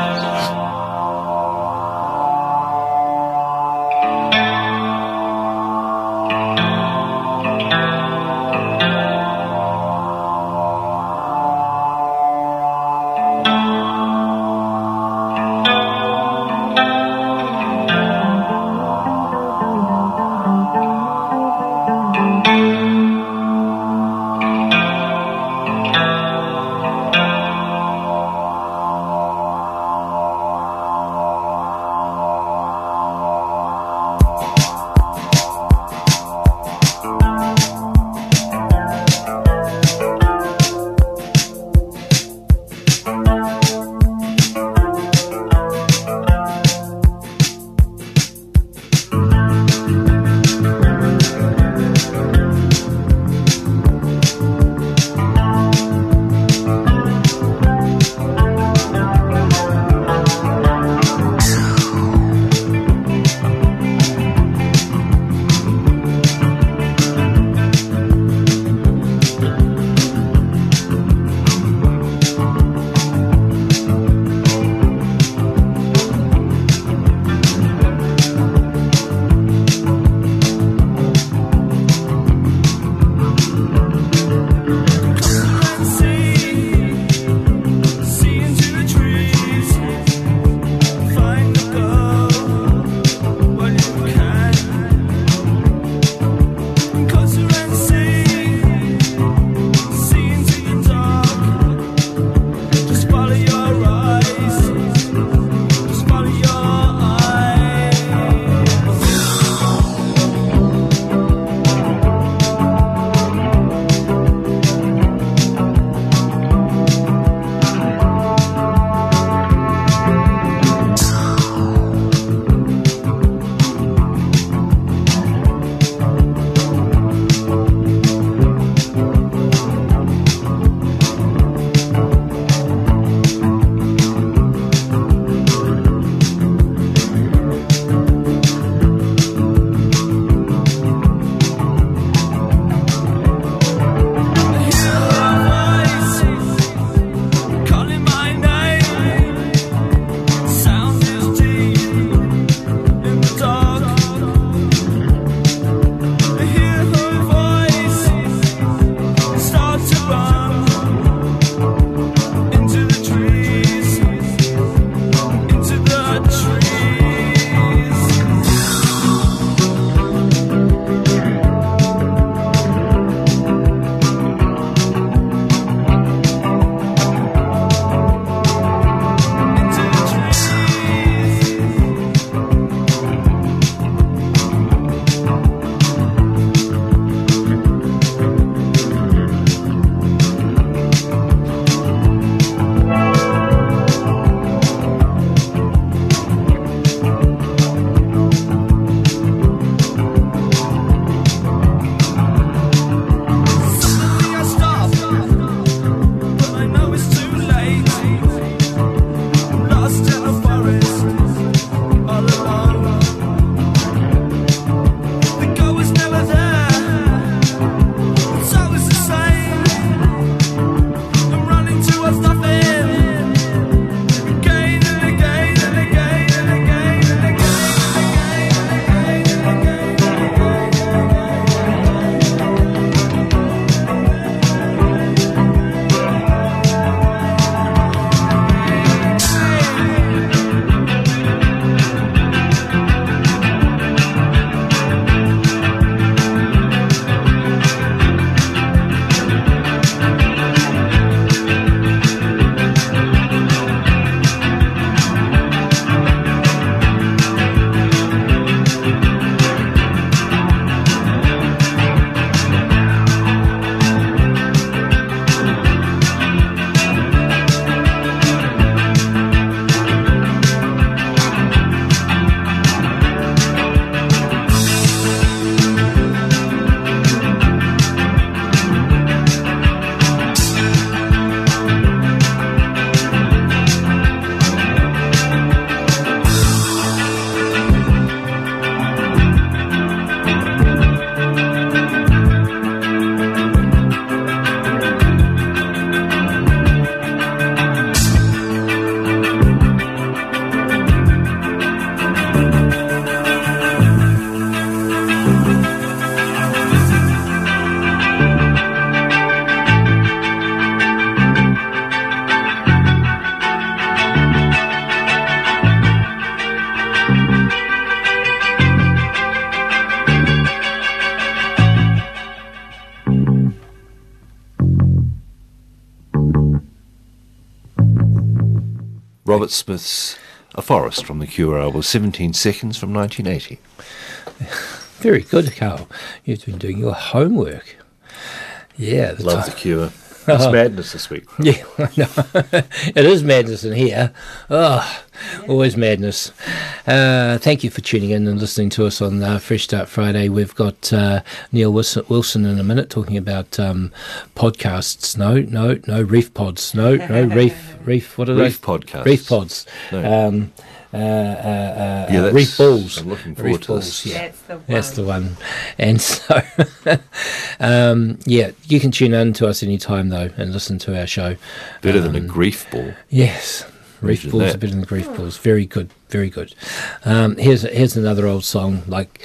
S4: Smith's A Forest from the Cure album, 17 Seconds from 1980. <laughs>
S2: Very good, Carl. You've been doing your homework. Yeah, the
S4: Love the Cure. <laughs> It's madness this week.
S2: Yeah, <laughs> I know. it is madness in here. Oh, <laughs> always madness. Uh, thank you for tuning in and listening to us on uh, Fresh Start Friday. We've got uh, Neil Wilson, Wilson in a minute talking about um, podcasts. No, no, no, reef pods. No, no, <laughs> reef, reef. What are
S4: Reef
S2: they?
S4: podcasts.
S2: Reef pods.
S4: No.
S2: Um, uh, uh, uh,
S4: Yeah,
S2: uh, reef balls.
S4: I'm looking
S2: Reef
S4: forward to
S2: balls,
S4: this.
S2: Yeah.
S5: That's the one.
S2: That's the one. And <laughs> so, um, yeah, you can tune in to us anytime though and listen to our show.
S4: Better than a
S2: Um,
S4: grief ball.
S2: Yes,
S4: Imagine
S2: balls
S4: that.
S2: are better than grief balls. Very good, very good. Um, here's here's another old song. Like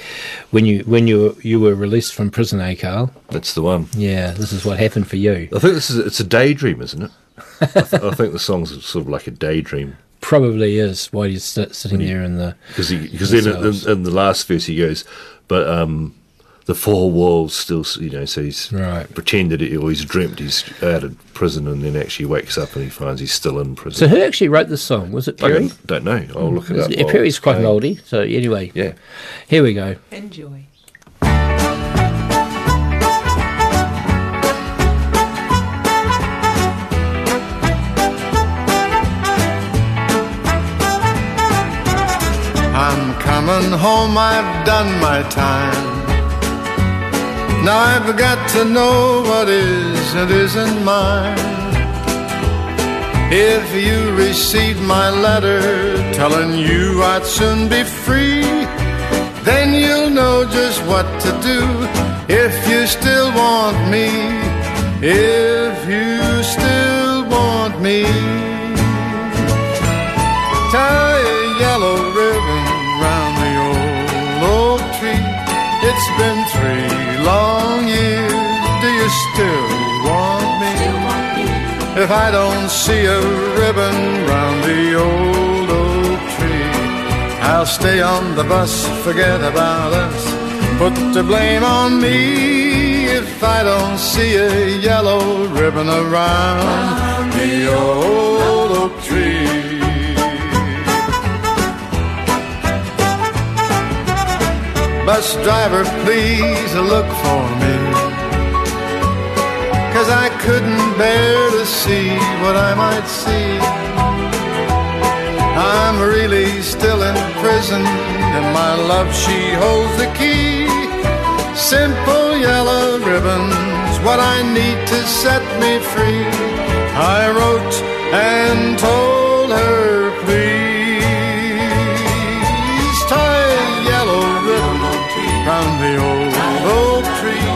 S2: when you when you you were released from prison, eh, Carl?
S4: That's the one.
S2: Yeah, this is what happened for you.
S4: I think this is it's a daydream, isn't it? I, th- I think the song's sort of like a daydream
S2: Probably is while you're sit, sitting there in the
S4: because because then in, in, in the last verse he goes, but um, the four walls still, you know, so he's
S2: Right.
S4: pretended it, or he's dreamt he's out of prison, and then actually wakes up and he finds he's still in prison.
S2: So who actually wrote this song? Was it
S4: I
S2: Perry?
S4: don't, don't know. I'll look it up.
S2: Yeah, Perry's quite an oldie. So anyway,
S4: Yeah.
S2: here we go.
S5: Enjoy.
S13: I'm coming home, I've done my time. Now I've got to know what is and isn't mine. If you received my letter telling you I'd soon be free, then you'll know just what to do if you still want me. If you still want me. Tie a yellow ribbon round the old oak tree. It's been three. Still want me? If I don't see a ribbon round the old oak tree, I'll stay on the bus, forget about us. Put the blame on me if I don't see a yellow ribbon around the old oak tree. Bus driver, please look for me. Cause I couldn't bear to see what I might see. I'm really still in prison, and my love, she holds the key. Simple yellow ribbons, what I need to set me free. I wrote and told her, please tie a yellow ribbon round the old oak tree.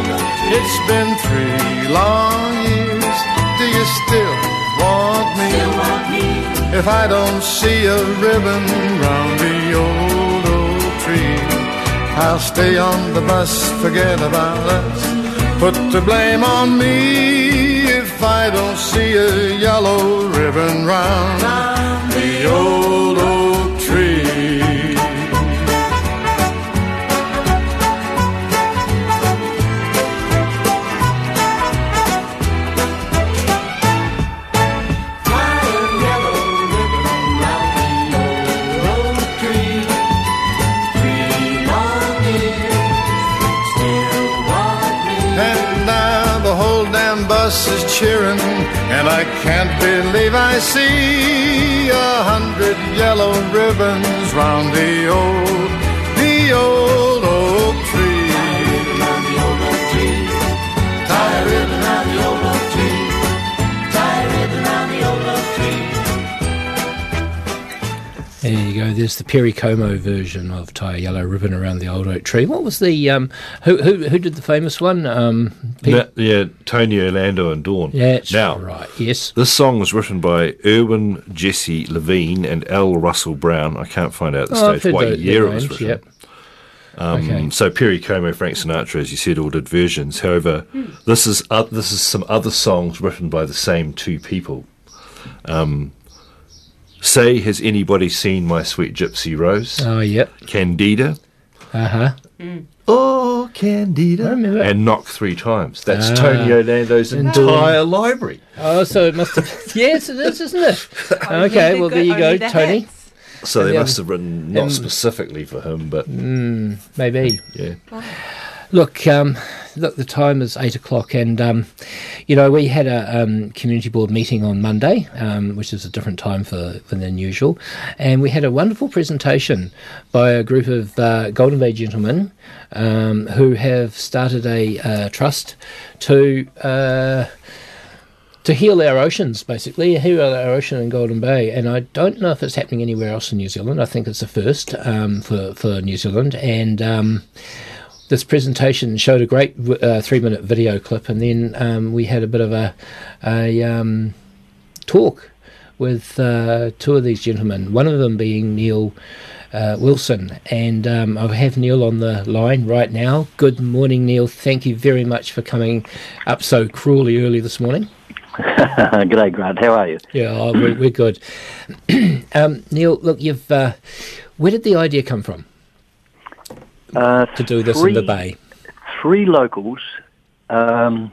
S13: It's been three long you still want me? If I don't see a ribbon round the old oak tree, I'll stay on the bus, forget about us. Put the blame on me if I don't see a yellow ribbon round the old oak cheering, and I can't believe I see a hundred yellow ribbons round the old,
S2: There you go. There's the Perry Como version of "Tie a Yellow Ribbon Around the Old Oak Tree." What was the um? Who who who did the famous one? Um, Pete-
S4: Na- yeah, Tony Orlando and Dawn.
S2: Yeah, that's
S4: now,
S2: right. Yes.
S4: This song was written by Irwin Jesse Levine and L. Russell Brown. I can't find out at
S2: Oh, I've
S4: this
S2: heard
S4: stage what
S2: tho-
S4: year it was written.
S2: yep.
S4: Um,
S2: Okay.
S4: So Perry Como, Frank Sinatra, as you said, all did versions. However, this is uh, this is some other songs written by the same two people. Um, Say, has anybody seen my sweet gypsy rose?
S2: Oh, yep.
S4: Candida.
S2: Uh huh.
S4: Oh, Candida. And knock three times. That's
S2: Ah.
S4: Tony Orlando's entire library.
S2: Oh, so it must have. <laughs> yes, it is, isn't it? <laughs> okay, well, there you go, Tony.
S4: So
S2: And
S4: they
S2: the
S4: must
S2: other-
S4: have written not
S2: and-
S4: specifically for him, but
S2: Mm, maybe.
S4: yeah.
S2: Look, um, look, the time is eight o'clock, and um, you know we had a um, community board meeting on Monday, um, which is a different time for, for than usual, and we had a wonderful presentation by a group of uh, Golden Bay gentlemen um, who have started a uh, trust to. Uh, to heal our oceans, basically, heal our ocean in Golden Bay. And I don't know if it's happening anywhere else in New Zealand. I think it's the first um, for, for New Zealand. And this presentation showed a great uh, three minute video clip, and then um, we had a bit of a, a um, talk with uh, two of these gentlemen, one of them being Neil. Uh, Wilson, and um, I have Neil on the line right now. Good morning, Neil. Thank you very much for coming up so cruelly early this morning. <laughs>
S14: G'day, Grant. How are you?
S2: Yeah, oh, we're, we're good. <clears throat> um, Neil, look, you've. Uh, where did the idea come from
S14: Uh,
S2: to do this
S14: three,
S2: in the bay?
S14: Three locals um,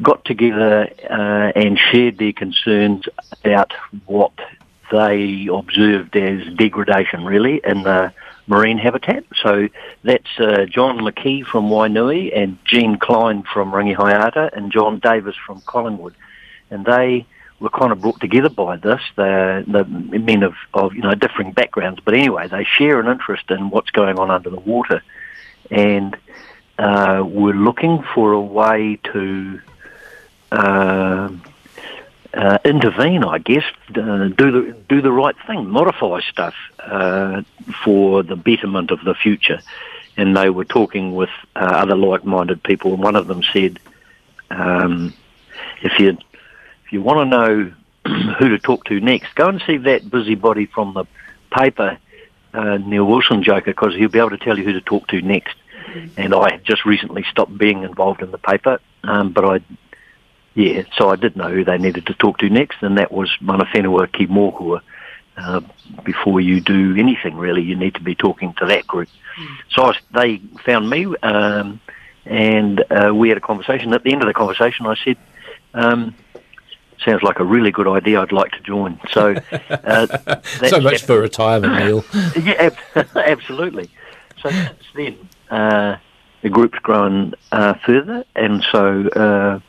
S14: got together uh, and shared their concerns about what they observed as degradation, really, in the marine habitat. So that's uh, John McKee from Wainui and Gene Klein from Rangihaeata and John Davis from Collingwood. And they were kind of brought together by this. They're, the men of, of, you know, differing backgrounds. But anyway, they share an interest in what's going on under the water. And uh, we're looking for a way to uh, uh, intervene, I guess, uh, do the do the right thing, modify stuff uh, for the betterment of the future. And they were talking with uh, other like-minded people, and one of them said, um, "If you you want to know <clears throat> who to talk to next, go and see that busybody from the paper, uh, Neil Wilson Joker, because he'll be able to tell you who to talk to next." And I just recently stopped being involved in the paper, um, but I yeah, so I did know who they needed to talk to next, and that was Mana Whenua Ki Mōhua. Uh, before you do anything, really, you need to be talking to that group. So I, they found me, um, and uh, we had a conversation. At the end of the conversation, I said, um, "Sounds like a really good idea. I'd like to join." So, uh, <laughs>
S2: so much for retirement, Neil. <laughs>
S14: yeah, ab- <laughs> absolutely. So since then, uh, the group's grown uh, further, and so uh,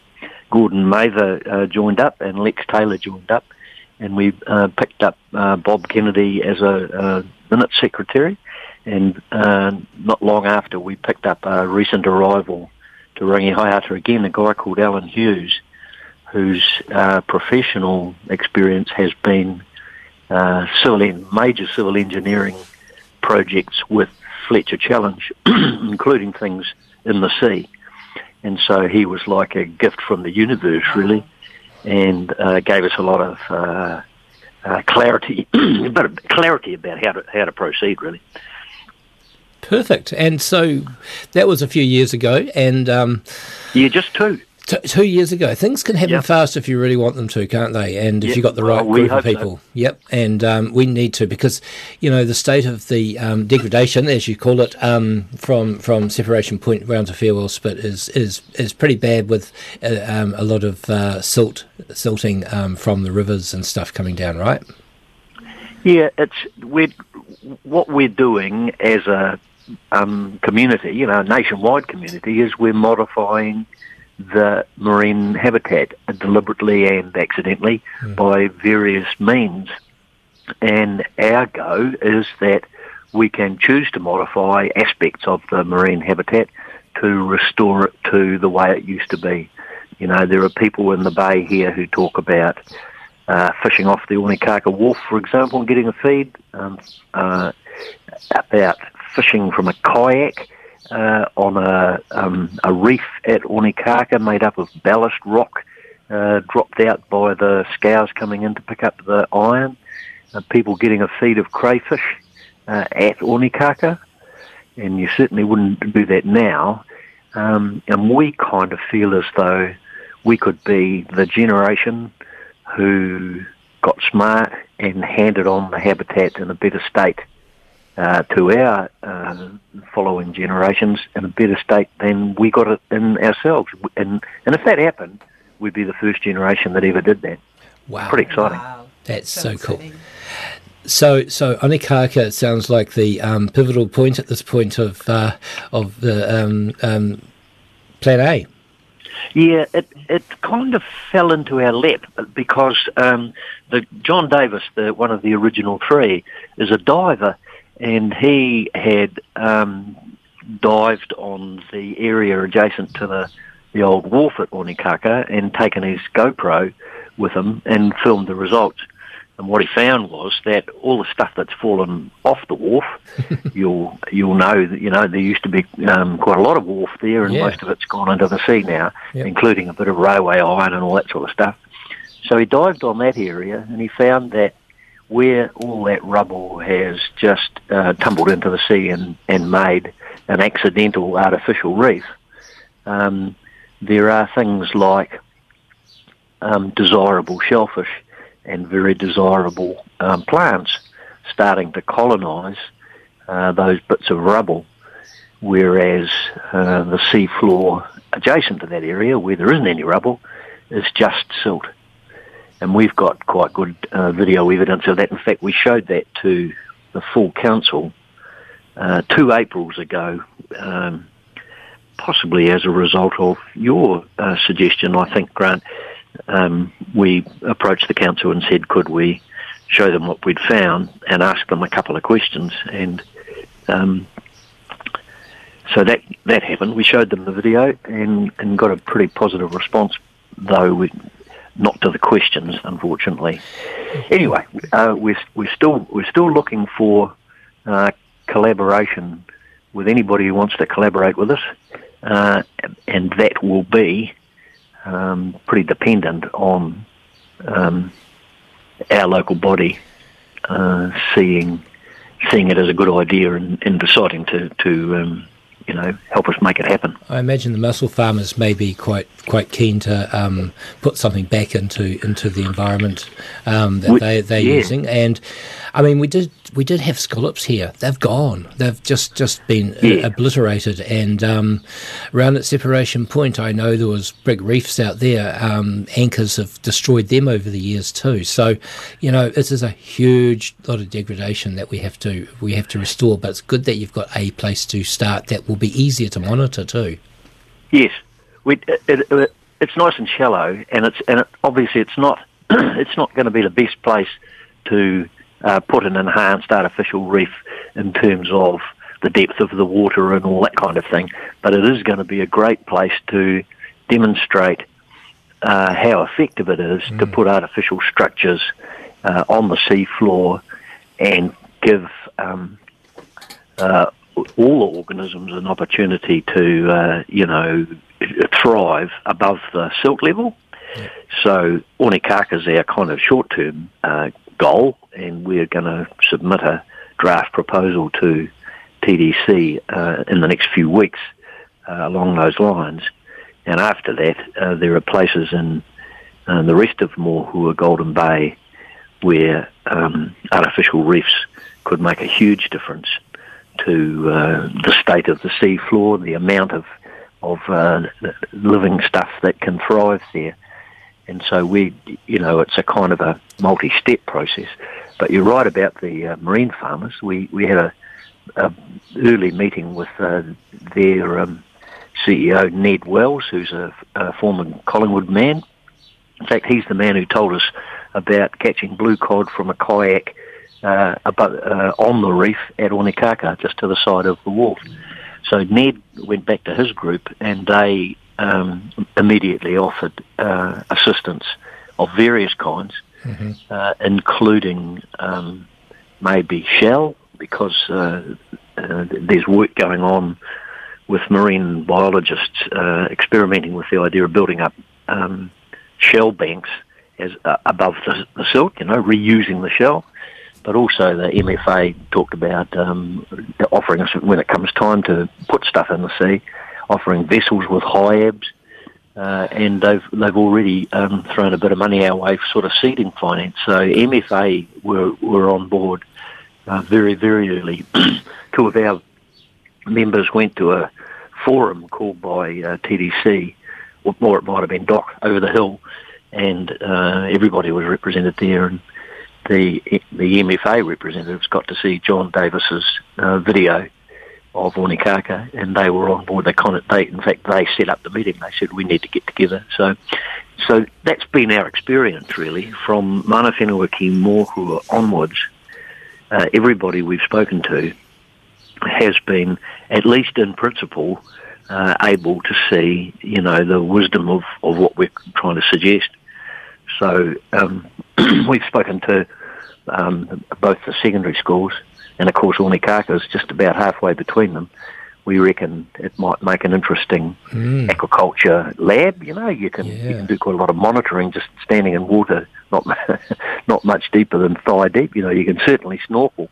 S14: Gordon Mather uh, joined up, and Lex Taylor joined up, and we uh, picked up uh, Bob Kennedy as a, minute secretary, and uh, not long after, we picked up a recent arrival to Rangihaeata again, a guy called Alan Hughes, whose uh, professional experience has been uh, civil en- major civil engineering projects with Fletcher Challenge, <clears throat> including things in the sea. And so he was like a gift from the universe, really, and uh, gave us a lot of uh, uh, clarity, <clears throat> but clarity about how to how to proceed, really.
S2: Perfect. And so that was a few years ago, and um,
S14: yeah, just two.
S2: T- two years ago. Things can happen
S14: Yep.
S2: fast if you really want them to, can't they? And if
S14: Yep.
S2: you've got the right
S14: we
S2: group of
S14: hope so.
S2: people. Yep. And um, we need to because, you know, the state of the um, degradation, as you call it, um, from from separation point round to farewell spit is is is pretty bad with uh, um, a lot of uh, silt silting um, from the rivers and stuff coming down. Right.
S14: Yeah, it's we're what we're doing as a um, community, you know, a nationwide community, is we're modifying the marine habitat deliberately and accidentally by various means. And our go is that we can choose to modify aspects of the marine habitat to restore it to the way it used to be. You know, there are people in the bay here who talk about uh, fishing off the Onekaka Wharf, for example, and getting a feed, um, uh, about fishing from a kayak uh, on a, um, a reef at Onekaka made up of ballast rock uh, dropped out by the scows coming in to pick up the iron, uh, people getting a feed of crayfish uh, at Onekaka, and you certainly wouldn't do that now. Um, and we kind of feel as though we could be the generation who got smart and handed on the habitat in a better state uh, to our uh, following generations in a better state than we got it in ourselves. And and if that happened, we'd be the first generation that ever did that.
S2: Wow,
S14: pretty exciting.
S2: That's so, cool. So, so Onekaka sounds like the um, pivotal point at this point of uh, of the um, um, Plan A.
S14: Yeah, it it kind of fell into our lap because um, the John Davis, the one of the original three, is a diver, and he had um, dived on the area adjacent to the the old wharf at Onekaka and taken his GoPro with him and filmed the results. And what he found was that all the stuff that's fallen off the wharf, <laughs> you'll you'll know that you know there used to be um, quite a lot of wharf there, and
S15: Yeah.
S14: most of it's gone under the sea now,
S15: Yep.
S14: including a bit of railway iron and all that sort of stuff. So he dived on that area, and he found that where all that rubble has just uh, tumbled into the sea and, and made an accidental artificial reef, um, there are things like um, desirable shellfish and very desirable um, plants starting to colonise uh, those bits of rubble, whereas uh, the sea floor adjacent to that area, where there isn't any rubble, is just silt. And we've got quite good uh, video evidence of that. In fact, we showed that to the full council uh, two Aprils ago, um, possibly as a result of your uh, suggestion, I think, Grant. Um, we approached the council and said, could we show them what we'd found and ask them a couple of questions? And um, so that that happened. We showed them the video and, and got a pretty positive response, though we, not to the questions, unfortunately. Anyway, uh, we're we're still we're still looking for uh, collaboration with anybody who wants to collaborate with us, uh, and that will be um, pretty dependent on um, our local body uh, seeing seeing it as a good idea and, and deciding to to um, you know help us make it happen.
S2: I imagine the mussel farmers may be quite quite keen to um, put something back into into the environment um, that
S14: We-
S2: they they're
S14: yeah.
S2: using. And I mean, we did we did have scallops here. They've gone. They've just just been
S14: Yeah.
S2: obliterated. And um, around at Separation Point, I know there was big reefs out there. Um, anchors have destroyed them over the years too. So, you know, this is a huge lot of degradation that we have to we have to restore. But it's good that you've got a place to start that will be easier to monitor too.
S14: Yes, we, it, it, it's nice and shallow, and it's and it, obviously it's not <clears throat> it's not going to be the best place to uh, put an enhanced artificial reef in terms of the depth of the water and all that kind of thing. But it is going to be a great place to demonstrate uh, how effective it is to put artificial structures uh, on the sea floor and give um, uh, all organisms an opportunity to, uh, you know, thrive above the silt level. So Onekaka is our kind of short-term uh, goal, and we're going to submit a draft proposal to TDC uh, in the next few weeks uh, along those lines. And after that, uh, there are places in uh, the rest of Mohua Golden Bay where um, artificial reefs could make a huge difference to uh, the state of the sea floor, the amount of of uh, living stuff that can thrive there. And so we, you know, it's a kind of a multi-step process. But you're right about the uh, marine farmers. We we had a, a early meeting with uh, their um, CEO Ned Wells, who's a, a former Collingwood man. In fact, he's the man who told us about catching blue cod from a kayak uh, uh, on the reef at Onekaka, just to the side of the wharf. So Ned went back to his group, and they um, immediately offered uh, assistance of various kinds, uh, including um, maybe shell, because uh, uh, there's work going on with marine biologists uh, experimenting with the idea of building up um, shell banks as uh, above the, the silt, you know, reusing the shell. But also the MFA talked about um, offering us when it comes time to put stuff in the sea, offering vessels with Hiabs, uh, and they've they've already um, thrown a bit of money our way for sort of seeding finance. So MFA were were on board uh, very, very early. <clears throat> Two of our members went to a forum called by uh, TDC, or more it might have been Doc, over the hill, and uh, everybody was represented there. And the the MFA representatives got to see John Davis's uh, video of Onekaka, and they were on board. They of, they in fact, they set up the meeting. They said we need to get together. So, so that's been our experience really from Mana Whenua Mōhua onwards. Uh, everybody we've spoken to has been, at least in principle, uh, able to see, you know, the wisdom of, of what we're trying to suggest. So um, <clears throat> we've spoken to um, both the secondary schools, and of course Onekaka is just about halfway between them. We reckon it might make an interesting
S2: Mm.
S14: aquaculture lab. You know, you can you can do quite a lot of monitoring just standing in water, not <laughs> not much deeper than thigh deep. You know, you can certainly snorkel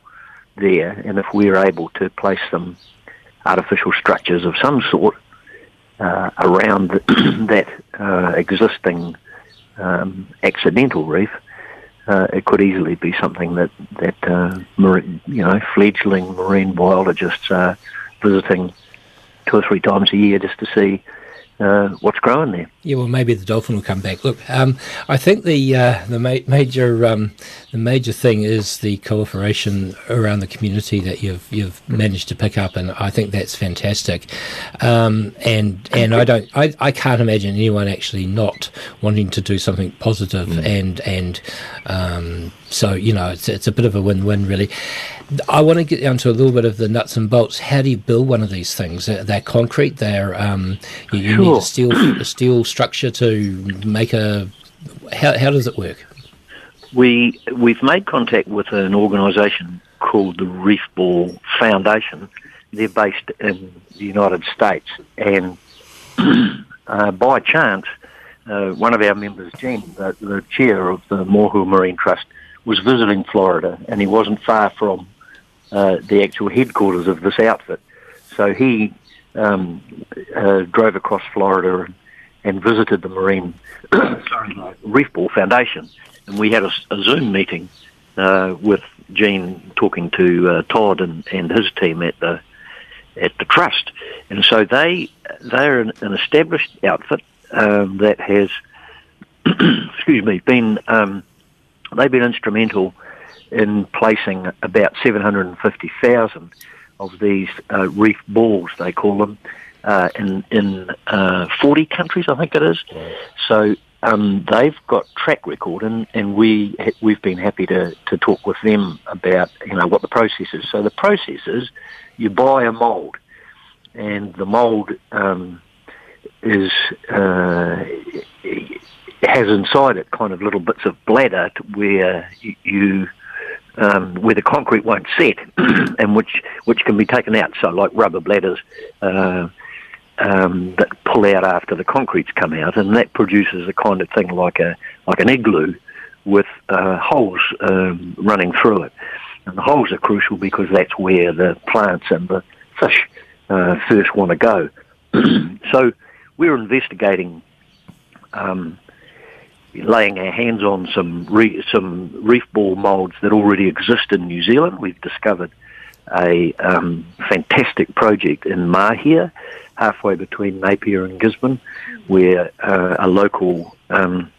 S14: there, and if we're able to place some artificial structures of some sort uh, around <clears throat> that uh, existing um, accidental reef, uh, it could easily be something that that uh, marine, you know fledgling marine biologists are visiting two or three times a year just to see uh, what's growing there.
S2: Yeah, well, maybe the dolphin will come back. Look, um, I think the uh, the ma- major um, the major thing is the cooperation around the community that you've you've managed to pick up, and I think that's fantastic. Um, and and I don't I, I can't imagine anyone actually not wanting to do something positive and and um, so you know it's it's a bit of a win win really. I want to get down to a little bit of the nuts and bolts. How do you build one of these things? They're, they're concrete. They're um, you, you need a steel a steel structure to make a. How how does it work?
S14: We we've made contact with an organisation called the Reef Ball Foundation. They're based in the United States, and <clears throat> uh, by chance, uh, one of our members, Gene, the, the chair of the Mohua Marine Trust, was visiting Florida, and he wasn't far from uh, the actual headquarters of this outfit. So he um, uh, drove across Florida and, and visited the Marine <coughs> Reef Ball Foundation, and we had a Zoom meeting uh, with Gene talking to uh, Todd and, and his team at the at the trust, and so they they're an, an established outfit um, that has <coughs> excuse me been um, they've been instrumental in placing about seven hundred and fifty thousand of these uh, reef balls they call them uh, in in uh, forty countries I think it is. So um, they've got track record, and, and we we've been happy to, to talk with them about you know what the process is. So the process is you buy a mould, and the mould um, is uh, has inside it kind of little bits of bladder where you. you um, where the concrete won't set, <clears throat> and which which can be taken out. So, like rubber bladders, uh, um, that pull out after the concrete's come out, and that produces a kind of thing like a like an igloo with uh, holes um, running through it. And the holes are crucial because that's where the plants and the fish uh, first want to go. <clears throat> so we're investigating um, laying our hands on some re- some reef ball moulds that already exist in New Zealand. We've discovered a um, fantastic project in Mahia, halfway between Napier and Gisborne, where uh, a local um,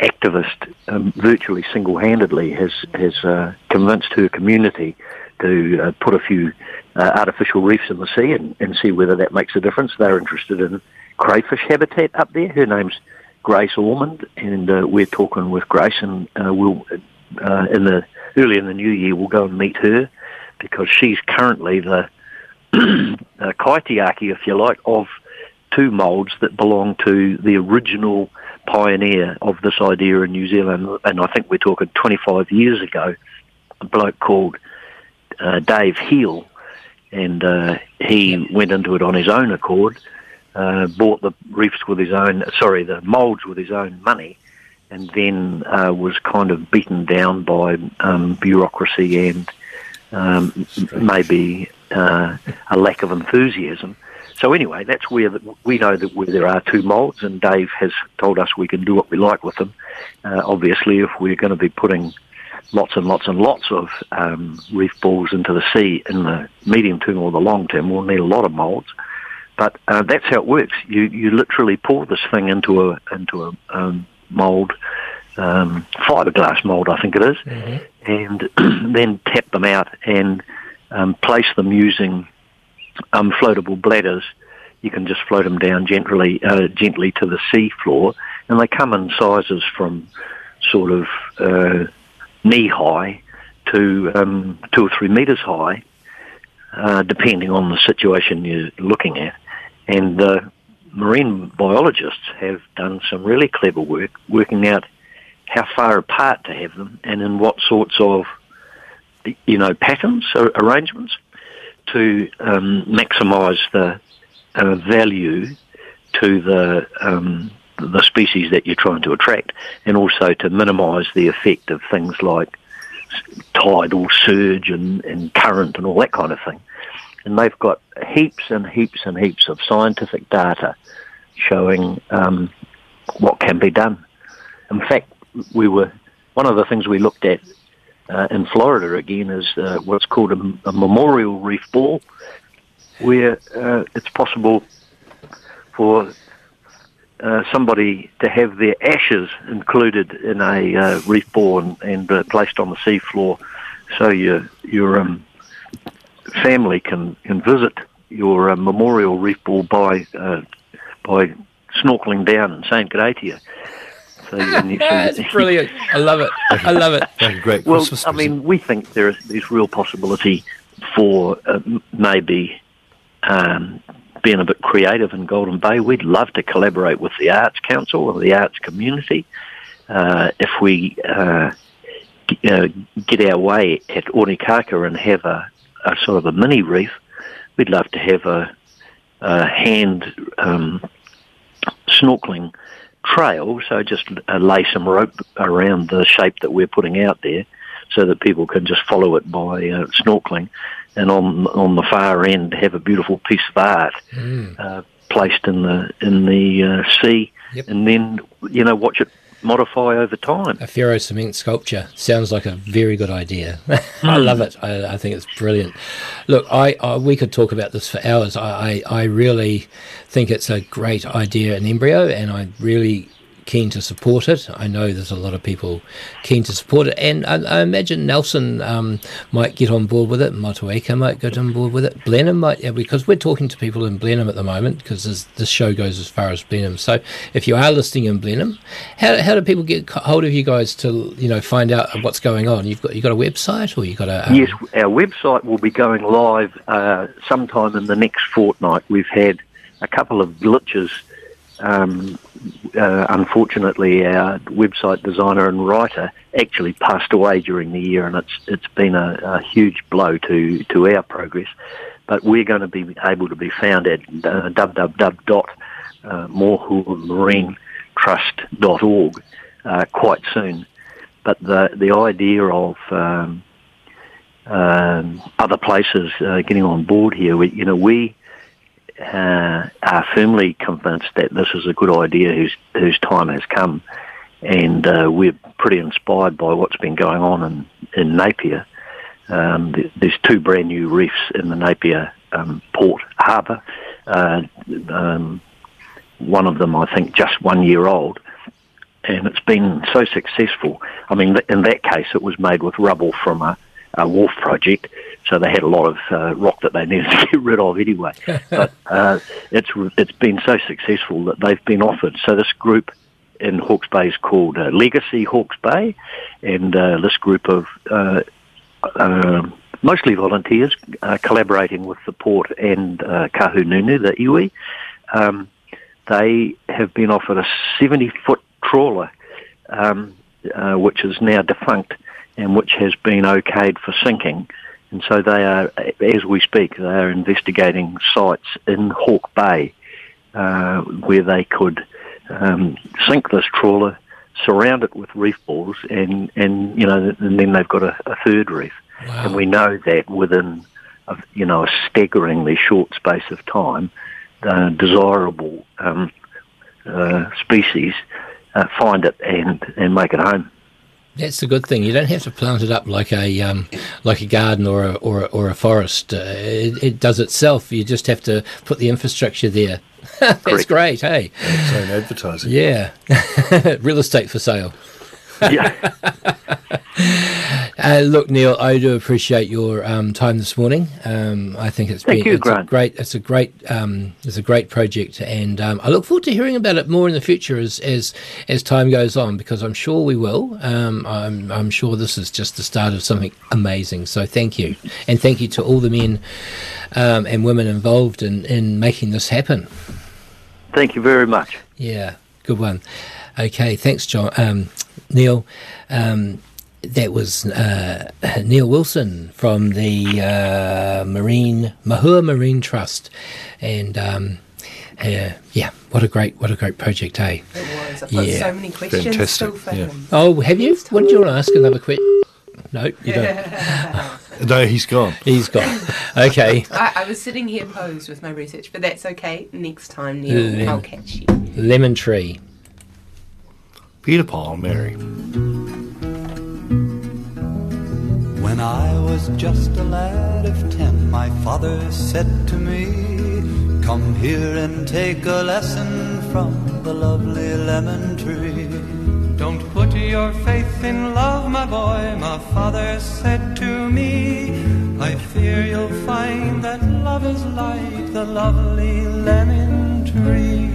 S14: activist um, virtually single-handedly has has uh, convinced her community to uh, put a few uh, artificial reefs in the sea and, and see whether that makes a difference. They're interested in crayfish habitat up there. Her name's Grace Ormond, and uh, we're talking with Grace, and uh, we'll uh, in the early in the new year we'll go and meet her because she's currently the <clears throat> uh, kaitiaki, if you like, of two moulds that belong to the original pioneer of this idea in New Zealand, and I think we're talking 25 years ago, a bloke called uh, Dave Heel, and uh, he went into it on his own accord, uh, bought the reefs with his own, sorry, the moulds with his own money, and then uh, was kind of beaten down by um, bureaucracy and um, maybe uh, a lack of enthusiasm. So anyway, that's where the, we know that where there are two moulds, and Dave has told us we can do what we like with them. Uh, obviously, if we're going to be putting lots and lots and lots of um, reef balls into the sea in the medium term or the long term, we'll need a lot of moulds. But uh, that's how it works. You you literally pour this thing into a into a um, mould, um, fiberglass mould, I think it is, and <clears throat> then tap them out and um, place them using um, floatable bladders. You can just float them down gently, uh, gently to the sea floor, and they come in sizes from sort of uh, knee high to um, two or three meters high, uh, depending on the situation you're looking at. And uh, marine biologists have done some really clever work working out how far apart to have them and in what sorts of, you know, patterns or arrangements to um, maximise the uh, value to the um, the species that you're trying to attract, and also to minimise the effect of things like tidal surge and, and current and all that kind of thing. And they've got heaps and heaps and heaps of scientific data showing um, what can be done. In fact, we were one of the things we looked at uh, in Florida again is uh, what's called a, a memorial reef ball, where uh, it's possible for uh, somebody to have their ashes included in a uh, reef ball and, and uh, placed on the seafloor, so your your um, family can, can visit your uh, memorial reef ball by uh, by snorkeling down and saying good day to you. So, <laughs> you- you-
S2: That's brilliant. I love it. I love it.
S4: great
S14: well, I mean, we think there is there's real possibility for uh, maybe um, being a bit creative in Golden Bay. We'd love to collaborate with the Arts Council or the arts community. Uh, if we uh, g- uh, get our way at Onekaka and have a, a sort of a mini reef, we'd love to have a, a hand um, snorkeling trail. So just uh, lay some rope around the shape that we're putting out there, so that people can just follow it by uh, snorkeling, and on on the far end have a beautiful piece of art uh, placed in the in the uh, sea, and then you know watch it modify over time.
S2: A ferro cement sculpture sounds like a very good idea. <laughs> I love it. I, I think it's brilliant. Look, I, I we could talk about this for hours. I, I, I really think it's a great idea in embryo, and I'm really keen to support it. I know there's a lot of people keen to support it, and I, I imagine Nelson um, might get on board with it. Motueka might get on board with it. Blenheim might, yeah, because we're talking to people in Blenheim at the moment because this, show goes as far as Blenheim. So if you are listening in Blenheim, how, how do people get hold of you guys to you know find out what's going on? You've got you got a website or you got a um,
S14: Yes, our website will be going live uh, sometime in the next fortnight. We've had a couple of glitches. Um, uh, unfortunately, our website designer and writer actually passed away during the year, and it's it's been a, a huge blow to to our progress. But we're going to be able to be found at uh, www.mohuamarinetrust.org uh, quite soon. But the the idea of um, um, other places uh, getting on board here, we, you know, we uh, are firmly convinced that this is a good idea whose, whose time has come. And uh, we're pretty inspired by what's been going on in, in Napier. Um, there's two brand new reefs in the Napier um, port harbour. Uh, um, one of them, I think, just one year old. And it's been so successful. I mean, in that case, it was made with rubble from a, a wharf project, so they had a lot of uh, rock that they <laughs> needed to get rid of anyway. <laughs> but uh, it's it's been so successful that they've been offered. So this group in Hawke's Bay is called uh, Legacy Hawke's Bay, and uh, this group of uh, uh, mostly volunteers uh, collaborating with the port and uh, Kahungunu, the iwi. Um, they have been offered a 70 foot trawler, um, uh, which is now defunct and which has been okayed for sinking. And so they are, as we speak, they are investigating sites in Hawke Bay uh, where they could um, sink this trawler, surround it with reef balls, and, and you know, and then they've got a, a third reef. And we know that within, a, you know, a staggeringly short space of time, uh, desirable um, uh, species uh, find it and, and make it home.
S2: That's the good thing. You don't have to plant it up like a um, like a garden or a, or a, or a forest. Uh, it, it does itself. You just have to put the infrastructure there. <laughs> That's
S4: Correct.
S2: great. Hey,
S4: Its own advertising.
S2: yeah, <laughs> real estate for sale.
S14: Yeah. <laughs>
S2: Uh, look, Neil, I do appreciate your um, time this morning. Um, I think it's
S14: Thank
S2: been
S14: you,
S2: it's a great. It's a great. Um, it's a great project, and um, I look forward to hearing about it more in the future as as as time goes on, because I'm sure we will. Um, I'm I'm sure this is just the start of something amazing. So thank you, and thank you to all the men um, and women involved in in making this happen.
S14: Thank you very much.
S2: Yeah, good one. Okay, thanks, John. Neil. Um, that was uh, Neil Wilson from the uh, Marine Mohua Marine Trust, and um, uh, yeah, what a great what a great project, eh?
S5: It was. I've got so many questions
S4: Fantastic,
S5: still for
S4: yeah.
S5: him.
S2: Oh, have you? What did you want to ask? Another question? No, you don't. <laughs>
S4: No, he's gone.
S2: He's gone. <laughs> Okay,
S5: I, I was sitting here posed with my research, but that's okay. Next time, Neil,
S2: Lemon.
S5: I'll catch you.
S2: lemon tree.
S4: Peter Paul, and Mary.
S16: When I was just a lad of ten, my father said to me, Come here and take a lesson from the lovely lemon tree.
S17: Don't put your faith in love, my boy, my father said to me. I fear you'll find that love is like the lovely lemon tree.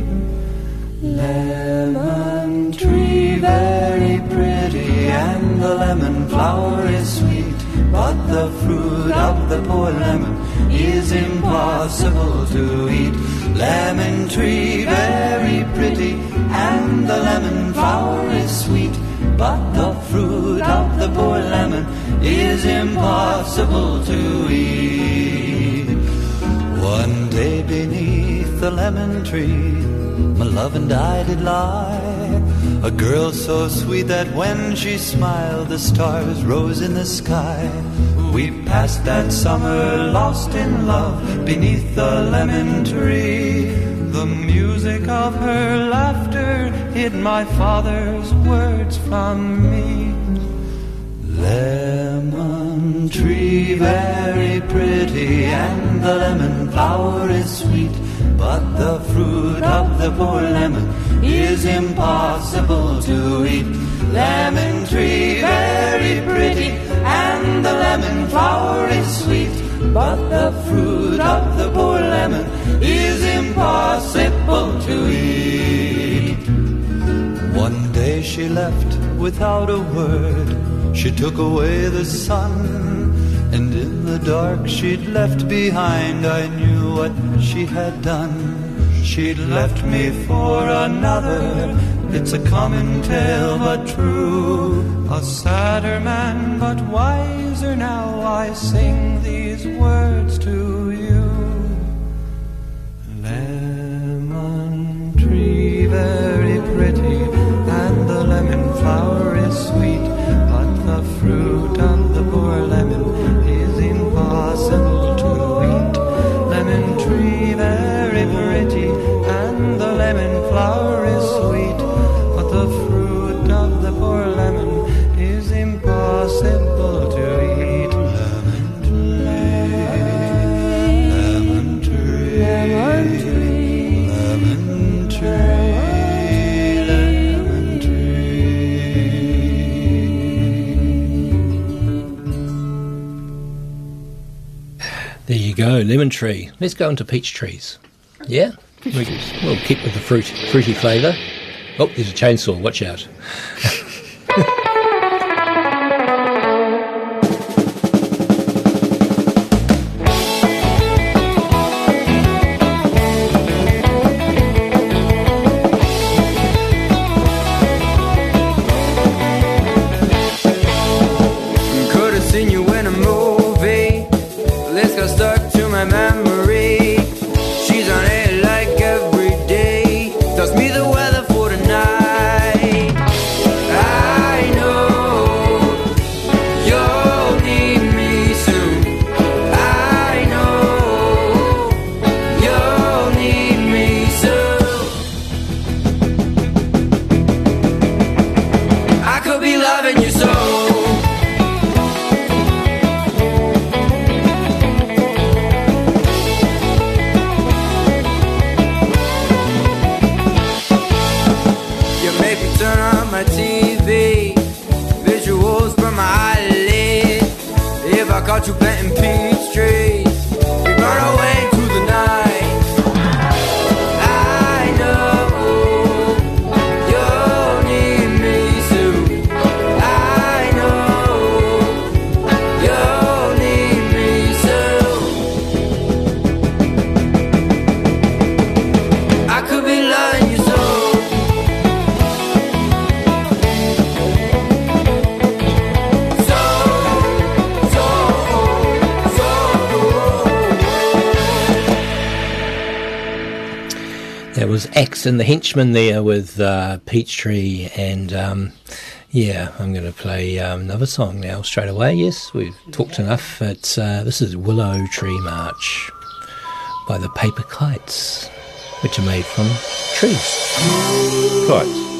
S16: Lemon tree, very pretty, and the lemon flower is sweet. But the fruit of the poor lemon is impossible to eat. Lemon tree, very pretty, and the lemon flower is sweet. But the fruit of the poor lemon is impossible to eat. One day beneath the lemon tree, my love and I did lie. A girl so sweet that when she smiled, the stars rose in the sky. We passed that summer lost in love beneath the lemon tree.
S17: The music of her laughter hid my father's words from me.
S16: Lemon tree, very pretty, and the lemon flower is sweet. But the fruit of the poor lemon is impossible to eat. Lemon tree, very pretty, and the lemon flower is sweet. But the fruit of the poor lemon is impossible to eat. One day she left without a word. She took away the sun, and in the dark she'd left behind, I knew what she had done. She'd left me for another. It's a common tale, but true.
S17: A sadder man, but wiser now, I sing these words to you. Lemon tree, very lemon lemon tree.
S2: Let's go into peach trees. Yeah, we, we'll keep with the fruit, fruity flavour. Oh, there's a chainsaw. Watch out. <laughs> and the Henchman there with uh, Peachtree, and um, yeah, I'm going to play um, another song now straight away. Yes, we've talked enough. It's uh, this is Willow Tree March by the Paper Kites, which are made from trees.
S4: Kites.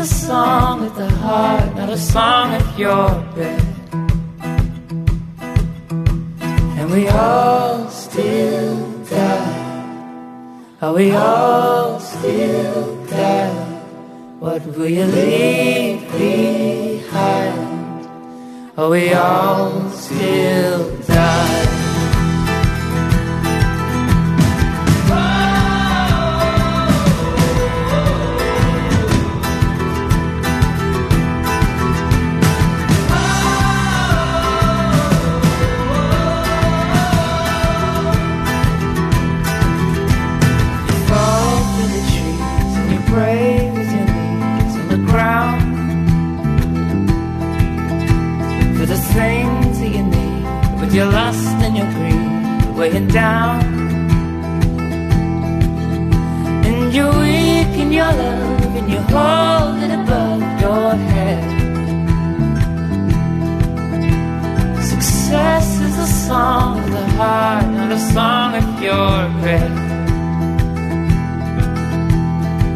S8: A song of the heart not a song of your bed And we all still die. Are we all still die? What will you leave behind? Are we all still greed down and you're weak in your love and you hold it above your head success is a song of the heart not a song of your breath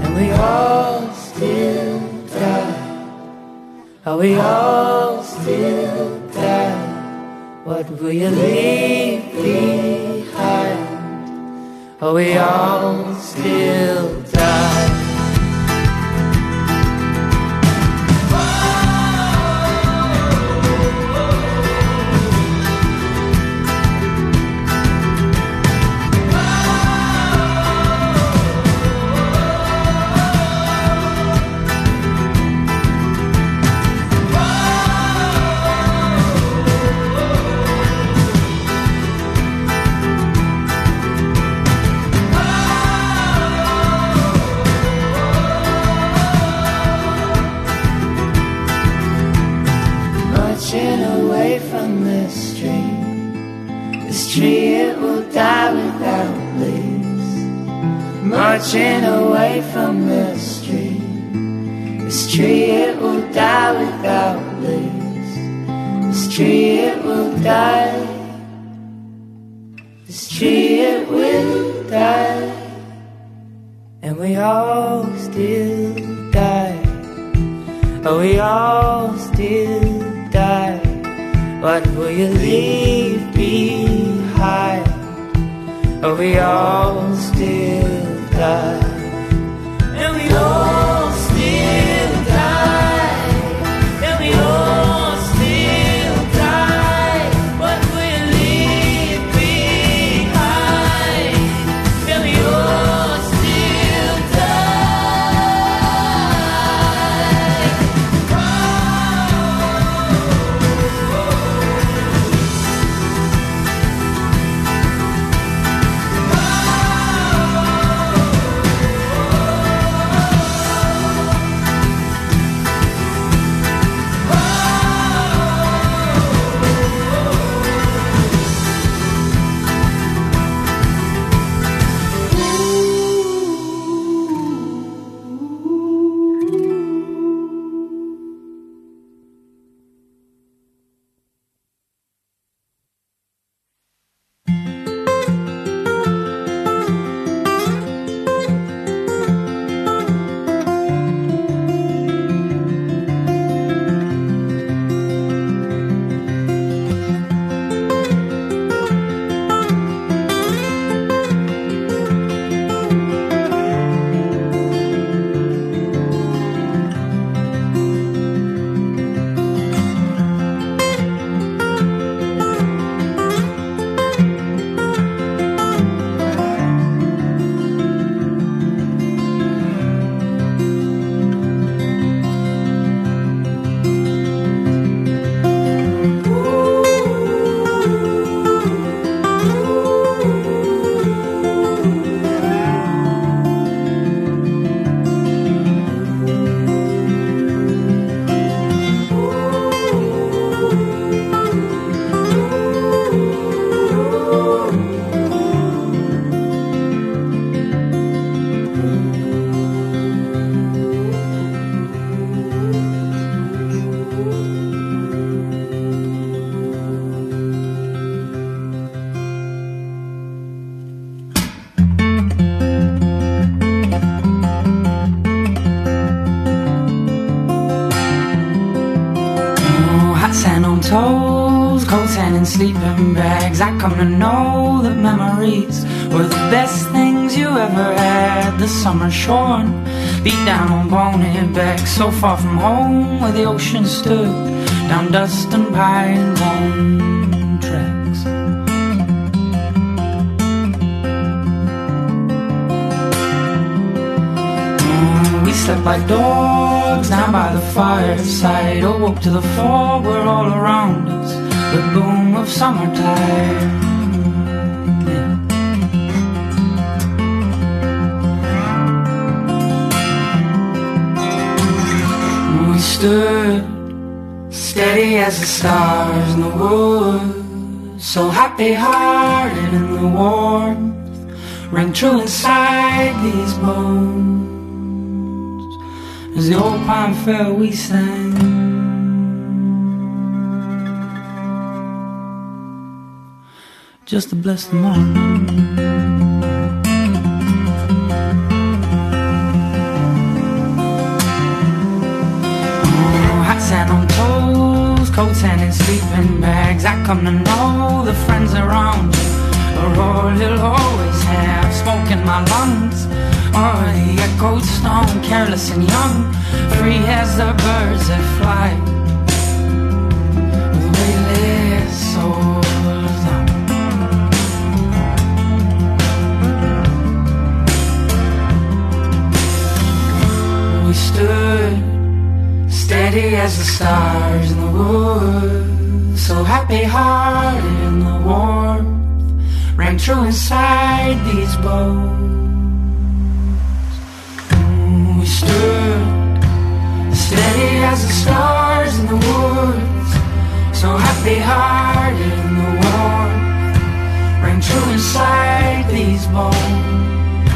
S8: and we all still die. Are we all still die? What will you leave behind? Are we all still Marching away from this tree. This tree, it will die without leaves. This tree, it will die. This tree, it will die. And we all still die. Oh, we all still die. What will you leave behind? Oh, we all still die.
S18: Sleeping bags. I come to know that memories were the best things you ever had. The summer shorn, beat down on bonehead back, so far from home where the ocean stood, down dust and pine bone tracks. Mm, we slept like dogs down by the fireside. Oh, Awoke to the fog were all around us. The boom of summertime. We stood steady as the stars in the woods, so happy-hearted in the warmth rang true inside these bones. As the old pine fell, we sang. Just to bless the morning. Oh, hot sand on toes, coats and in sleeping bags. I come to know the friends around you are all you'll always have. Smoke in my lungs, oh, the echoed stone, careless and young, free as the birds that fly. As the stars in the woods, so happy-hearted in the warmth rang true inside these bones. Mm, We stood steady as the stars in the woods, so happy-hearted in the warmth rang true inside these bones.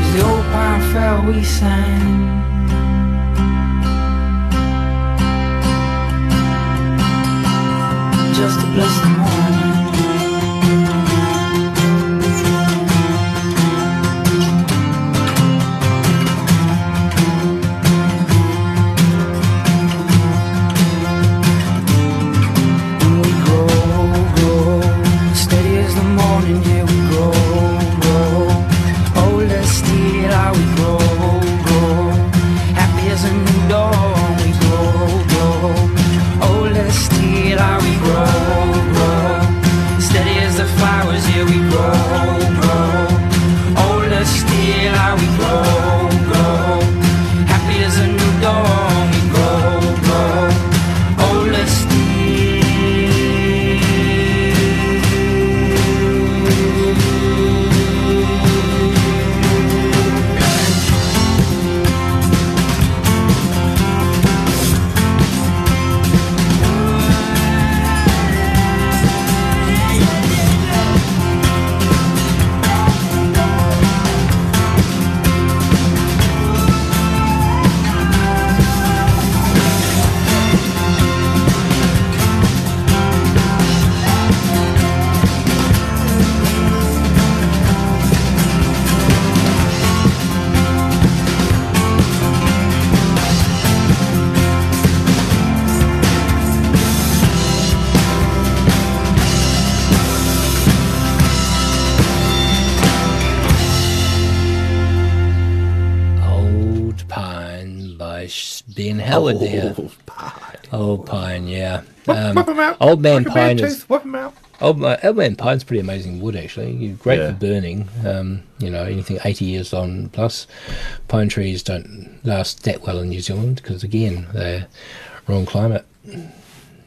S18: As the old pine fell, we sang. Just to bless the morning. Old
S2: Man
S4: Like
S2: Pine is.
S4: tooth, whip 'em out.
S2: Old, Ma- Old Man Pine's pretty amazing wood, actually. You- Great
S4: Yeah.
S2: for burning. Um, you know, anything 80 years on plus. Pine trees don't last that well in New Zealand because, again, they're wrong climate.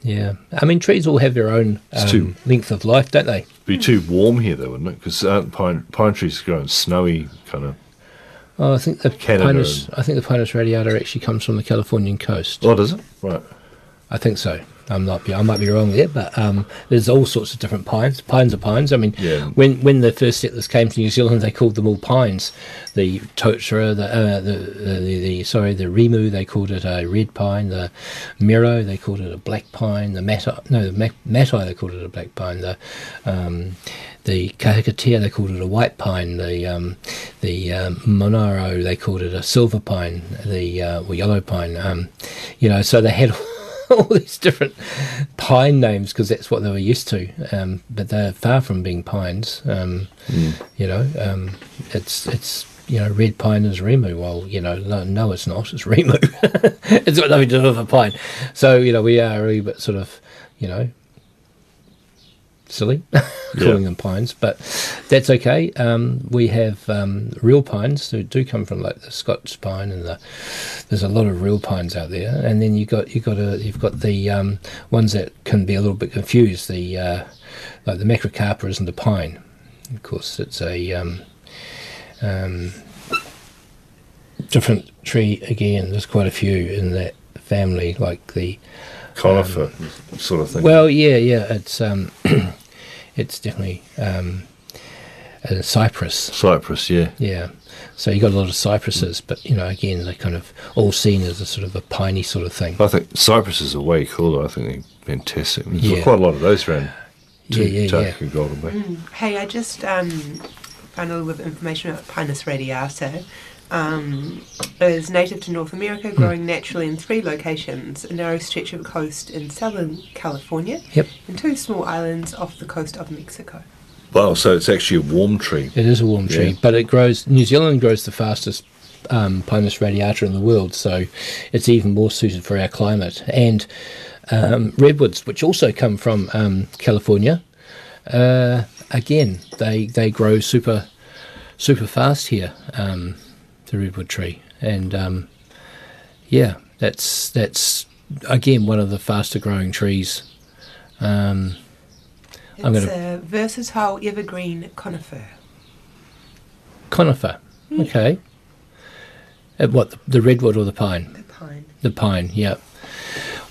S2: Yeah. I mean, trees all have their own um,
S4: too-
S2: length of life, don't they?
S4: Be too warm here, though, wouldn't it? Because aren't pine pine trees growing snowy kind of.
S2: Oh, I think the
S4: Canada
S2: Pinus, I think the Pinus radiata actually comes from the Californian coast.
S4: Oh, does it? Right.
S2: I think so. I'm not. Be, I might be wrong there, but um, there's all sorts of different pines. Pines are pines. I mean,
S4: Yeah.
S2: when when the first settlers came to New Zealand, they called them all pines. The totara, the uh, the, the, the the sorry, the rimu, they called it a red pine. The miro, they called it a black pine. The matai, no, the matai, they called it a black pine. The um, the kahikatea, they called it a white pine. The um, the um, monaro, they called it a silver pine. The uh, or yellow pine. Um, you know, so they had <laughs> all these different pine names because that's what they were used to. Um, but they're far from being pines. Um,
S4: Mm.
S2: You know, um, it's it's you know red pine is rimu. Well, you know, no, no it's not. It's rimu. <laughs> it's got nothing to do with a pine. So you know, we are a wee bit sort of you know silly <laughs> calling
S4: Yeah.
S2: them pines, but that's okay. Um, we have um, real pines that do come from like the Scots pine, and the there's a lot of real pines out there. And then you got you got a you've got the um, ones that can be a little bit confused. The uh, like the macrocarpa isn't a pine. Of course, it's a um, um, different tree again. There's quite a few in that family, like the
S4: Conifer sort of thing.
S2: well, yeah, yeah. It's um, <clears throat> it's definitely um, a cypress.
S4: Cypress, yeah.
S2: Yeah. So you got a lot of cypresses, but you know, again, they're kind of all seen as a sort of a piney sort of thing.
S4: I think cypresses are way cooler. I think they're fantastic. There's
S2: Yeah.
S4: quite a lot of those around.
S2: Yeah, yeah,
S4: Takaka Golden Bay.
S5: Mm. Hey, I just um, found a little bit of information about Pinus radiata. Um, it is native to North America, growing naturally in three locations a narrow stretch of coast in southern California
S2: Yep.
S5: and two small islands off the coast of Mexico.
S4: Wow, so it's actually a warm tree.
S2: It is a warm tree,
S4: Yeah.
S2: but it grows. New Zealand grows the fastest um, Pinus radiata in the world, so it's even more suited for our climate. And um, redwoods, which also come from um, California, uh, again they they grow super super fast here. Um, the redwood tree, and um, yeah, that's that's again one of the faster growing trees. Um, I'm
S5: It's
S2: going to
S5: a versatile evergreen conifer.
S2: Conifer. Okay. Uh, what the, the redwood or the pine?
S5: The pine.
S2: The pine. Yeah.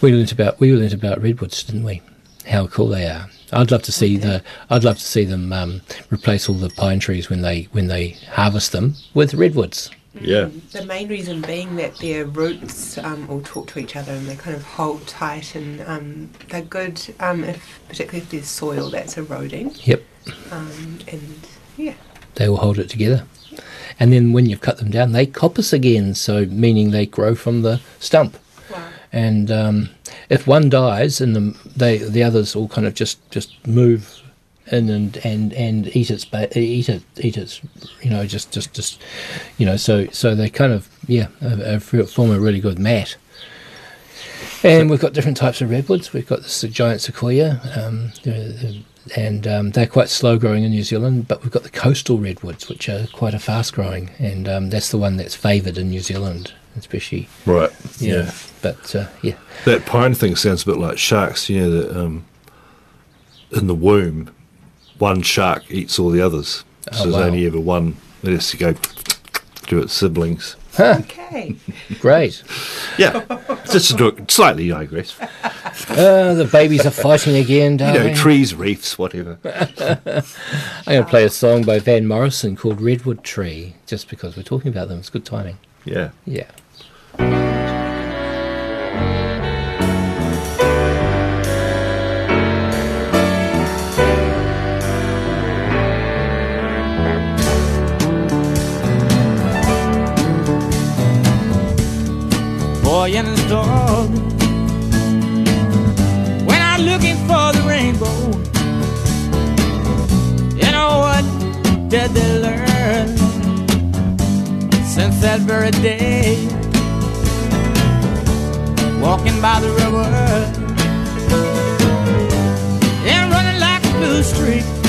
S2: We learnt about we learnt about redwoods, didn't we? How cool they are. I'd love to see the. I'd love to see them um, replace all the pine trees when they when they harvest them with redwoods.
S4: Yeah.
S5: The main reason being that their roots um, all talk to each other and they kind of hold tight and um, they're good, um, if, particularly if there's soil that's eroding.
S2: Yep.
S5: Um, and yeah,
S2: They will hold it together. And then when you've cut them down, they coppice again. So meaning they grow from the stump. And um, if one dies, and the they the others all kind of just just move in and and and eat its ba- eat it eat its you know just just just you know so so they kind of yeah uh, uh, form a really good mat. And we've got different types of redwoods. We've got this giant sequoia, um, and um, they're quite slow growing in New Zealand. But we've got the coastal redwoods, which are quite a fast growing, and um, that's the one that's favoured in New Zealand, especially.
S4: Right.
S2: Yeah.
S4: Yeah.
S2: But uh, yeah,
S4: That pine thing sounds a bit like sharks. You know, that um, in the womb, one shark eats all the others.
S2: Oh,
S4: so there's
S2: wow.
S4: only ever one that has to go to its siblings.
S5: okay.
S2: great.
S4: Yeah, just to do it slightly digress.
S2: Uh, the babies are fighting again,
S4: You
S2: darling.
S4: know, trees, reefs, whatever. <laughs>
S2: I'm going to play a song by Van Morrison called Redwood Tree, just because we're talking about them. It's good timing.
S4: Yeah.
S2: Yeah.
S19: His dog. When I'm looking for the rainbow, you know what did they learn? Since that very day, walking by the river and running like a blue streak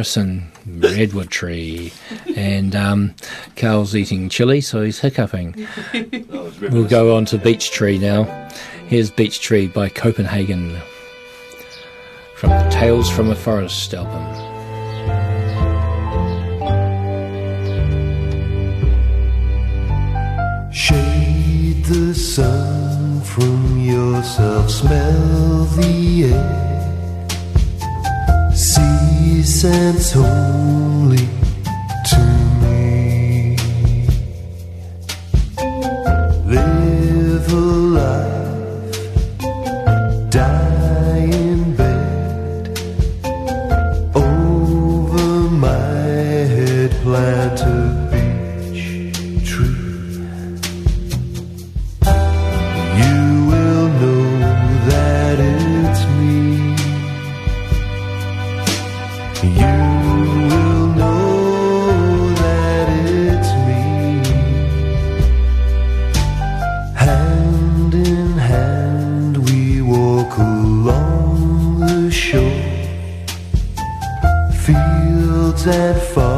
S2: Morrison, Redwood Tree. And um, Carl's eating chili, so he's hiccuping. <laughs> We'll go on to Beech Tree now. Here's Beech Tree by Copenhagen from the Tales from a Forest album.
S16: Shade the sun from yourself, smell the air. Sense. Only and forests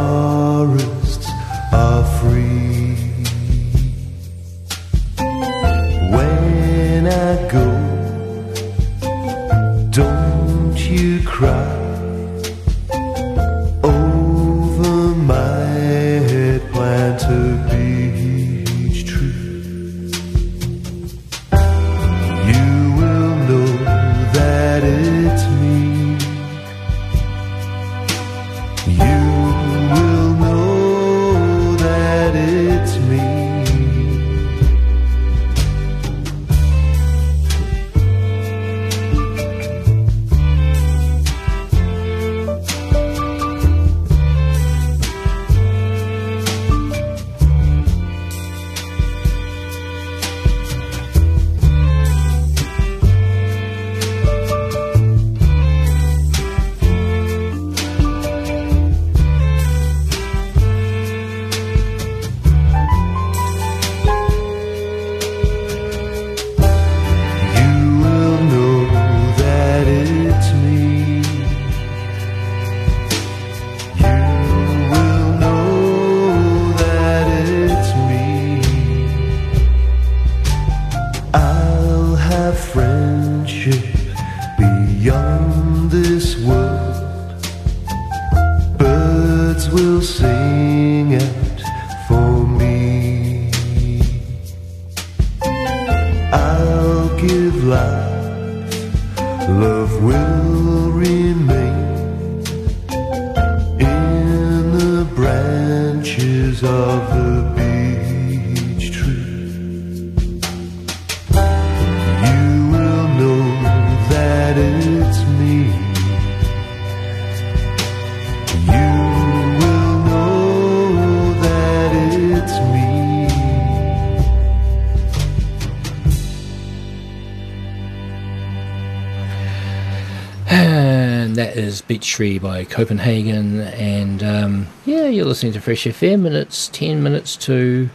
S16: Tree
S2: by Copenhagen. And um, yeah, you're listening to Fresh FM, and it's 10 minutes to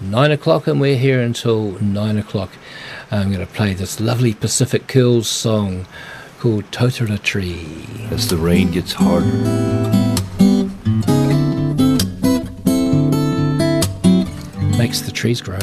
S2: 9 o'clock, and we're here until 9 o'clock. I'm going to play this lovely Pacific Curls song called Totara Tree.
S4: As the rain gets harder.
S2: Makes the trees grow.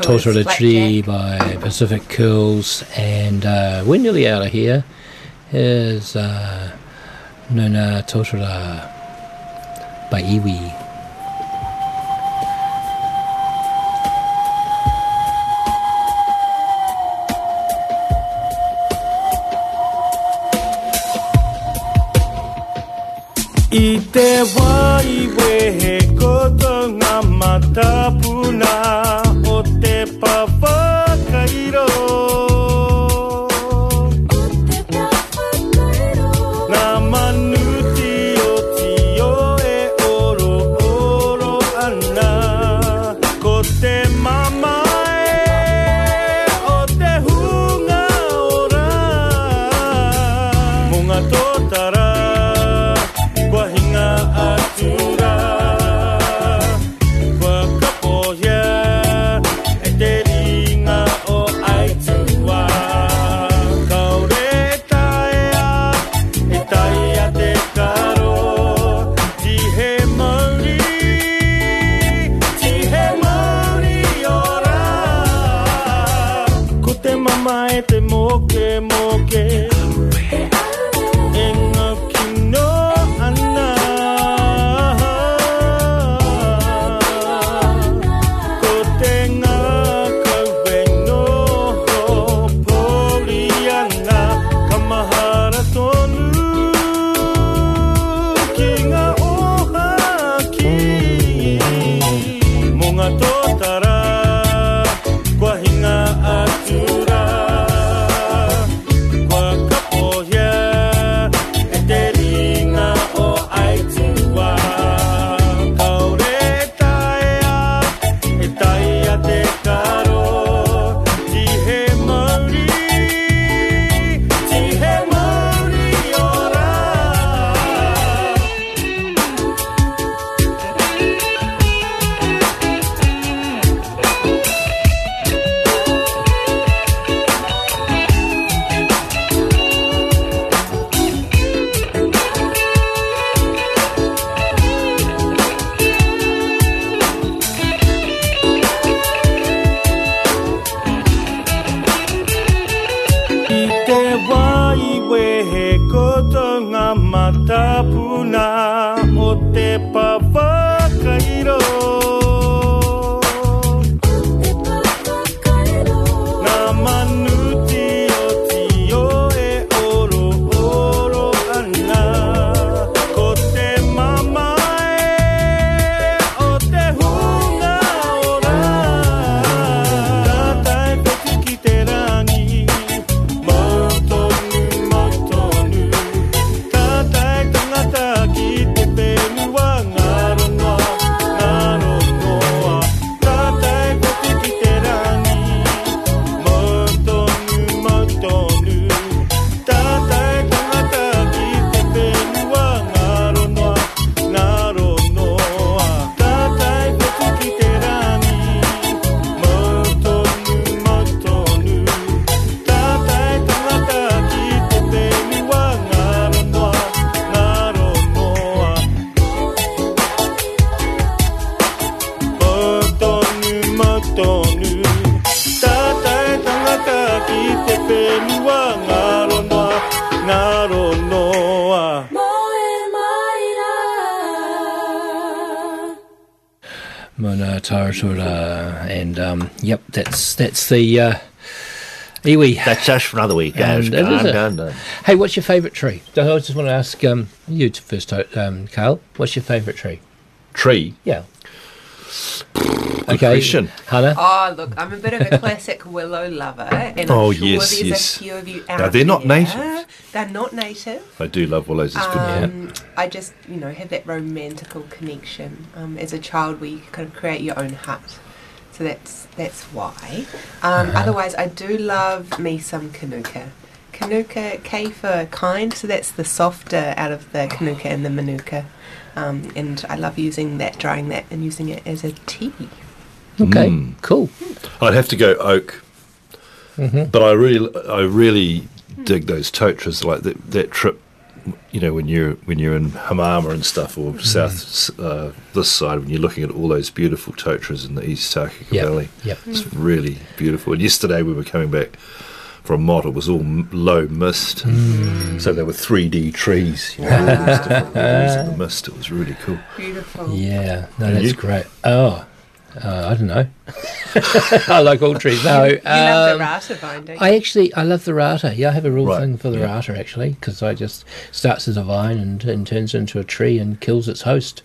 S8: Totara tree
S2: by Pacific Curls, and uh, we're nearly out of here. Here's uh, Nuna Totara by Iwi.
S20: It was mama e te moke moke.
S2: The uh, iwi.
S4: That's just for another week. guys.
S2: And it is
S4: Done, done, done.
S2: Hey, what's your favourite tree? I just want to ask um, you to first, um, Carl. What's your favourite tree?
S4: Tree?
S2: Yeah.
S4: Good question.
S2: Hannah.
S5: Oh, look, I'm a bit of a classic <laughs> willow lover, and
S4: Oh,
S5: I'm sure
S4: yes,
S5: there's
S4: yes.
S5: a few of you out
S4: Now, they're not
S5: there.
S4: native.
S5: They're not native.
S4: I do love willows. It's good.
S5: Um, I just, you know, have that romantical connection. Um, as a child, where you kind of create your own hut. So that's that's why. Um,
S2: Uh-huh.
S5: Otherwise, I do love me some Kanuka. Kanuka, K for kind, so that's the softer out of the Kanuka and the Manuka. Um, and I love using that, drying that, and using it as a tea.
S2: Okay,
S4: Mm.
S2: cool.
S4: I'd have to go oak,
S2: Mhm.
S4: but I really, I really dig those totaras like that. That trip, you know, when you're when you're in Hamama and stuff, or
S2: Mm.
S4: south uh, this side, when you're looking at all those beautiful totaras in the East Takaka
S2: Yep,
S4: Valley,
S2: yep.
S4: it's really beautiful. And yesterday we were coming back from Mott, it was all low mist,
S2: Mm.
S4: so there were 3D trees, you know, all these different <laughs> levels of the mist. It was really cool.
S5: Beautiful.
S2: Yeah, no,
S4: And
S2: that's
S4: you?
S2: great. Oh, uh, I don't know. <laughs> <laughs> I like all trees. No,
S5: You love the
S2: um,
S5: rata vine, don't you?
S2: I actually I love the rata. Yeah, I have a real
S4: Right,
S2: thing for the
S4: yeah.
S2: rata actually because I just starts as a vine and, and turns into a tree and kills its host.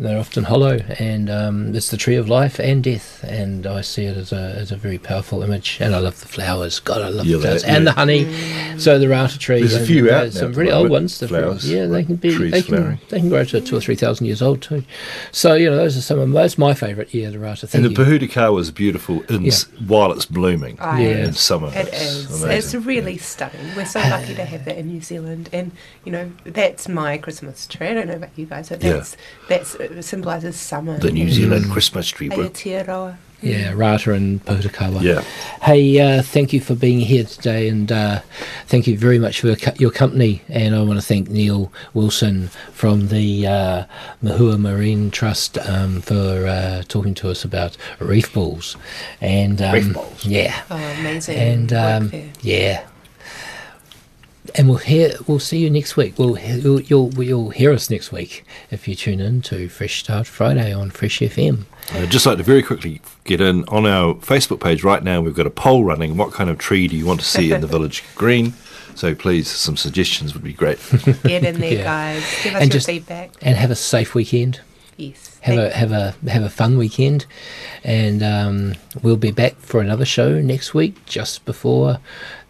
S2: They're often hollow, and um, it's the tree of life and death. And I see it as a as a very powerful image. And I love the flowers. God, I love
S4: Yeah,
S2: the flowers
S4: that-
S2: and
S4: yeah.
S2: the honey. So the rata tree.
S4: There's a
S2: and
S4: few out
S2: there's Some
S4: at
S2: really old ones. the
S4: flowers,
S2: Yeah, they can be. They can,
S4: flowering.
S2: they can grow to two or three thousand years old too. So you know those are some of that's my favourite. Yeah, the rata.
S4: And the
S2: you.
S4: Pohutukawa was beautiful in, s while it's blooming
S5: I-
S4: in summer.
S5: It
S4: it's
S5: is.
S4: amazing.
S5: It's really stunning. We're so lucky to have that in New Zealand, and you know that's my Christmas tree. I don't know about you guys, but
S4: Yeah.
S5: that's that's it symbolises summer.
S4: the New
S5: and
S4: Zealand Christmas tree.
S5: Aotearoa.
S2: Yeah, Rata and Pohutukawa.
S4: Yeah.
S2: Hey, uh, thank you for being here today, and uh, thank you very much for your company. And I want to thank Neil Wilson from the uh, Mohua Marine Trust um, for uh, talking to us about reef balls. And um,
S4: Reef balls.
S2: yeah,
S5: Oh, amazing.
S2: and
S5: work
S2: um,
S5: there.
S2: yeah. And we'll hear. We'll see you next week. We'll he- you'll, you'll you'll hear us next week if you tune in to Fresh Start Friday on Fresh FM.
S4: I'd just like to very quickly get in on our Facebook page right now. We've got a poll running. What kind of tree do you want to see in the <laughs> village green? So please, some suggestions would be great. <laughs>
S5: Get in there, <laughs>
S2: Yeah.
S5: guys. Give us
S2: And
S5: your
S2: just-
S5: feedback.
S2: and have a safe weekend.
S5: Yes.
S2: Have a have a have a fun weekend, and um, we'll be back for another show next week, just before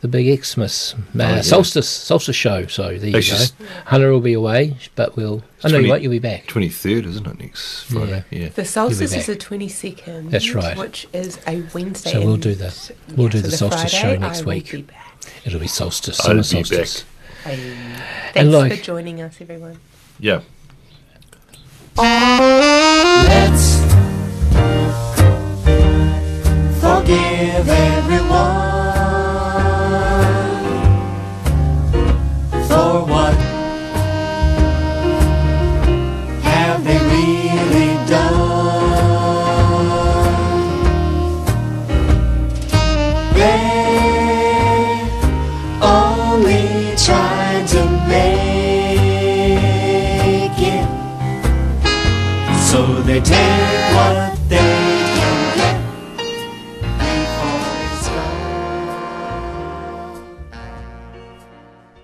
S2: the big Xmas uh,
S4: yeah.
S2: solstice solstice show. So there you
S4: It's
S2: go.
S4: just-
S2: Hunter will be away, but we'll. I know
S4: 20
S2: you won't. You'll be back.
S4: 23rd, isn't it, next Friday? Yeah.
S5: The solstice is the 22nd.
S2: That's right.
S5: Which is a Wednesday.
S2: So we'll do the we'll
S5: yeah,
S2: do
S5: so
S2: the solstice
S5: Friday,
S2: show next
S5: I
S2: week.
S5: be back.
S2: It'll be solstice,
S4: I'll
S2: summer
S4: be back.
S2: solstice.
S5: Hey.
S2: And
S5: Thanks
S2: like-
S5: for joining us, everyone.
S4: Yeah.
S15: Let's forgive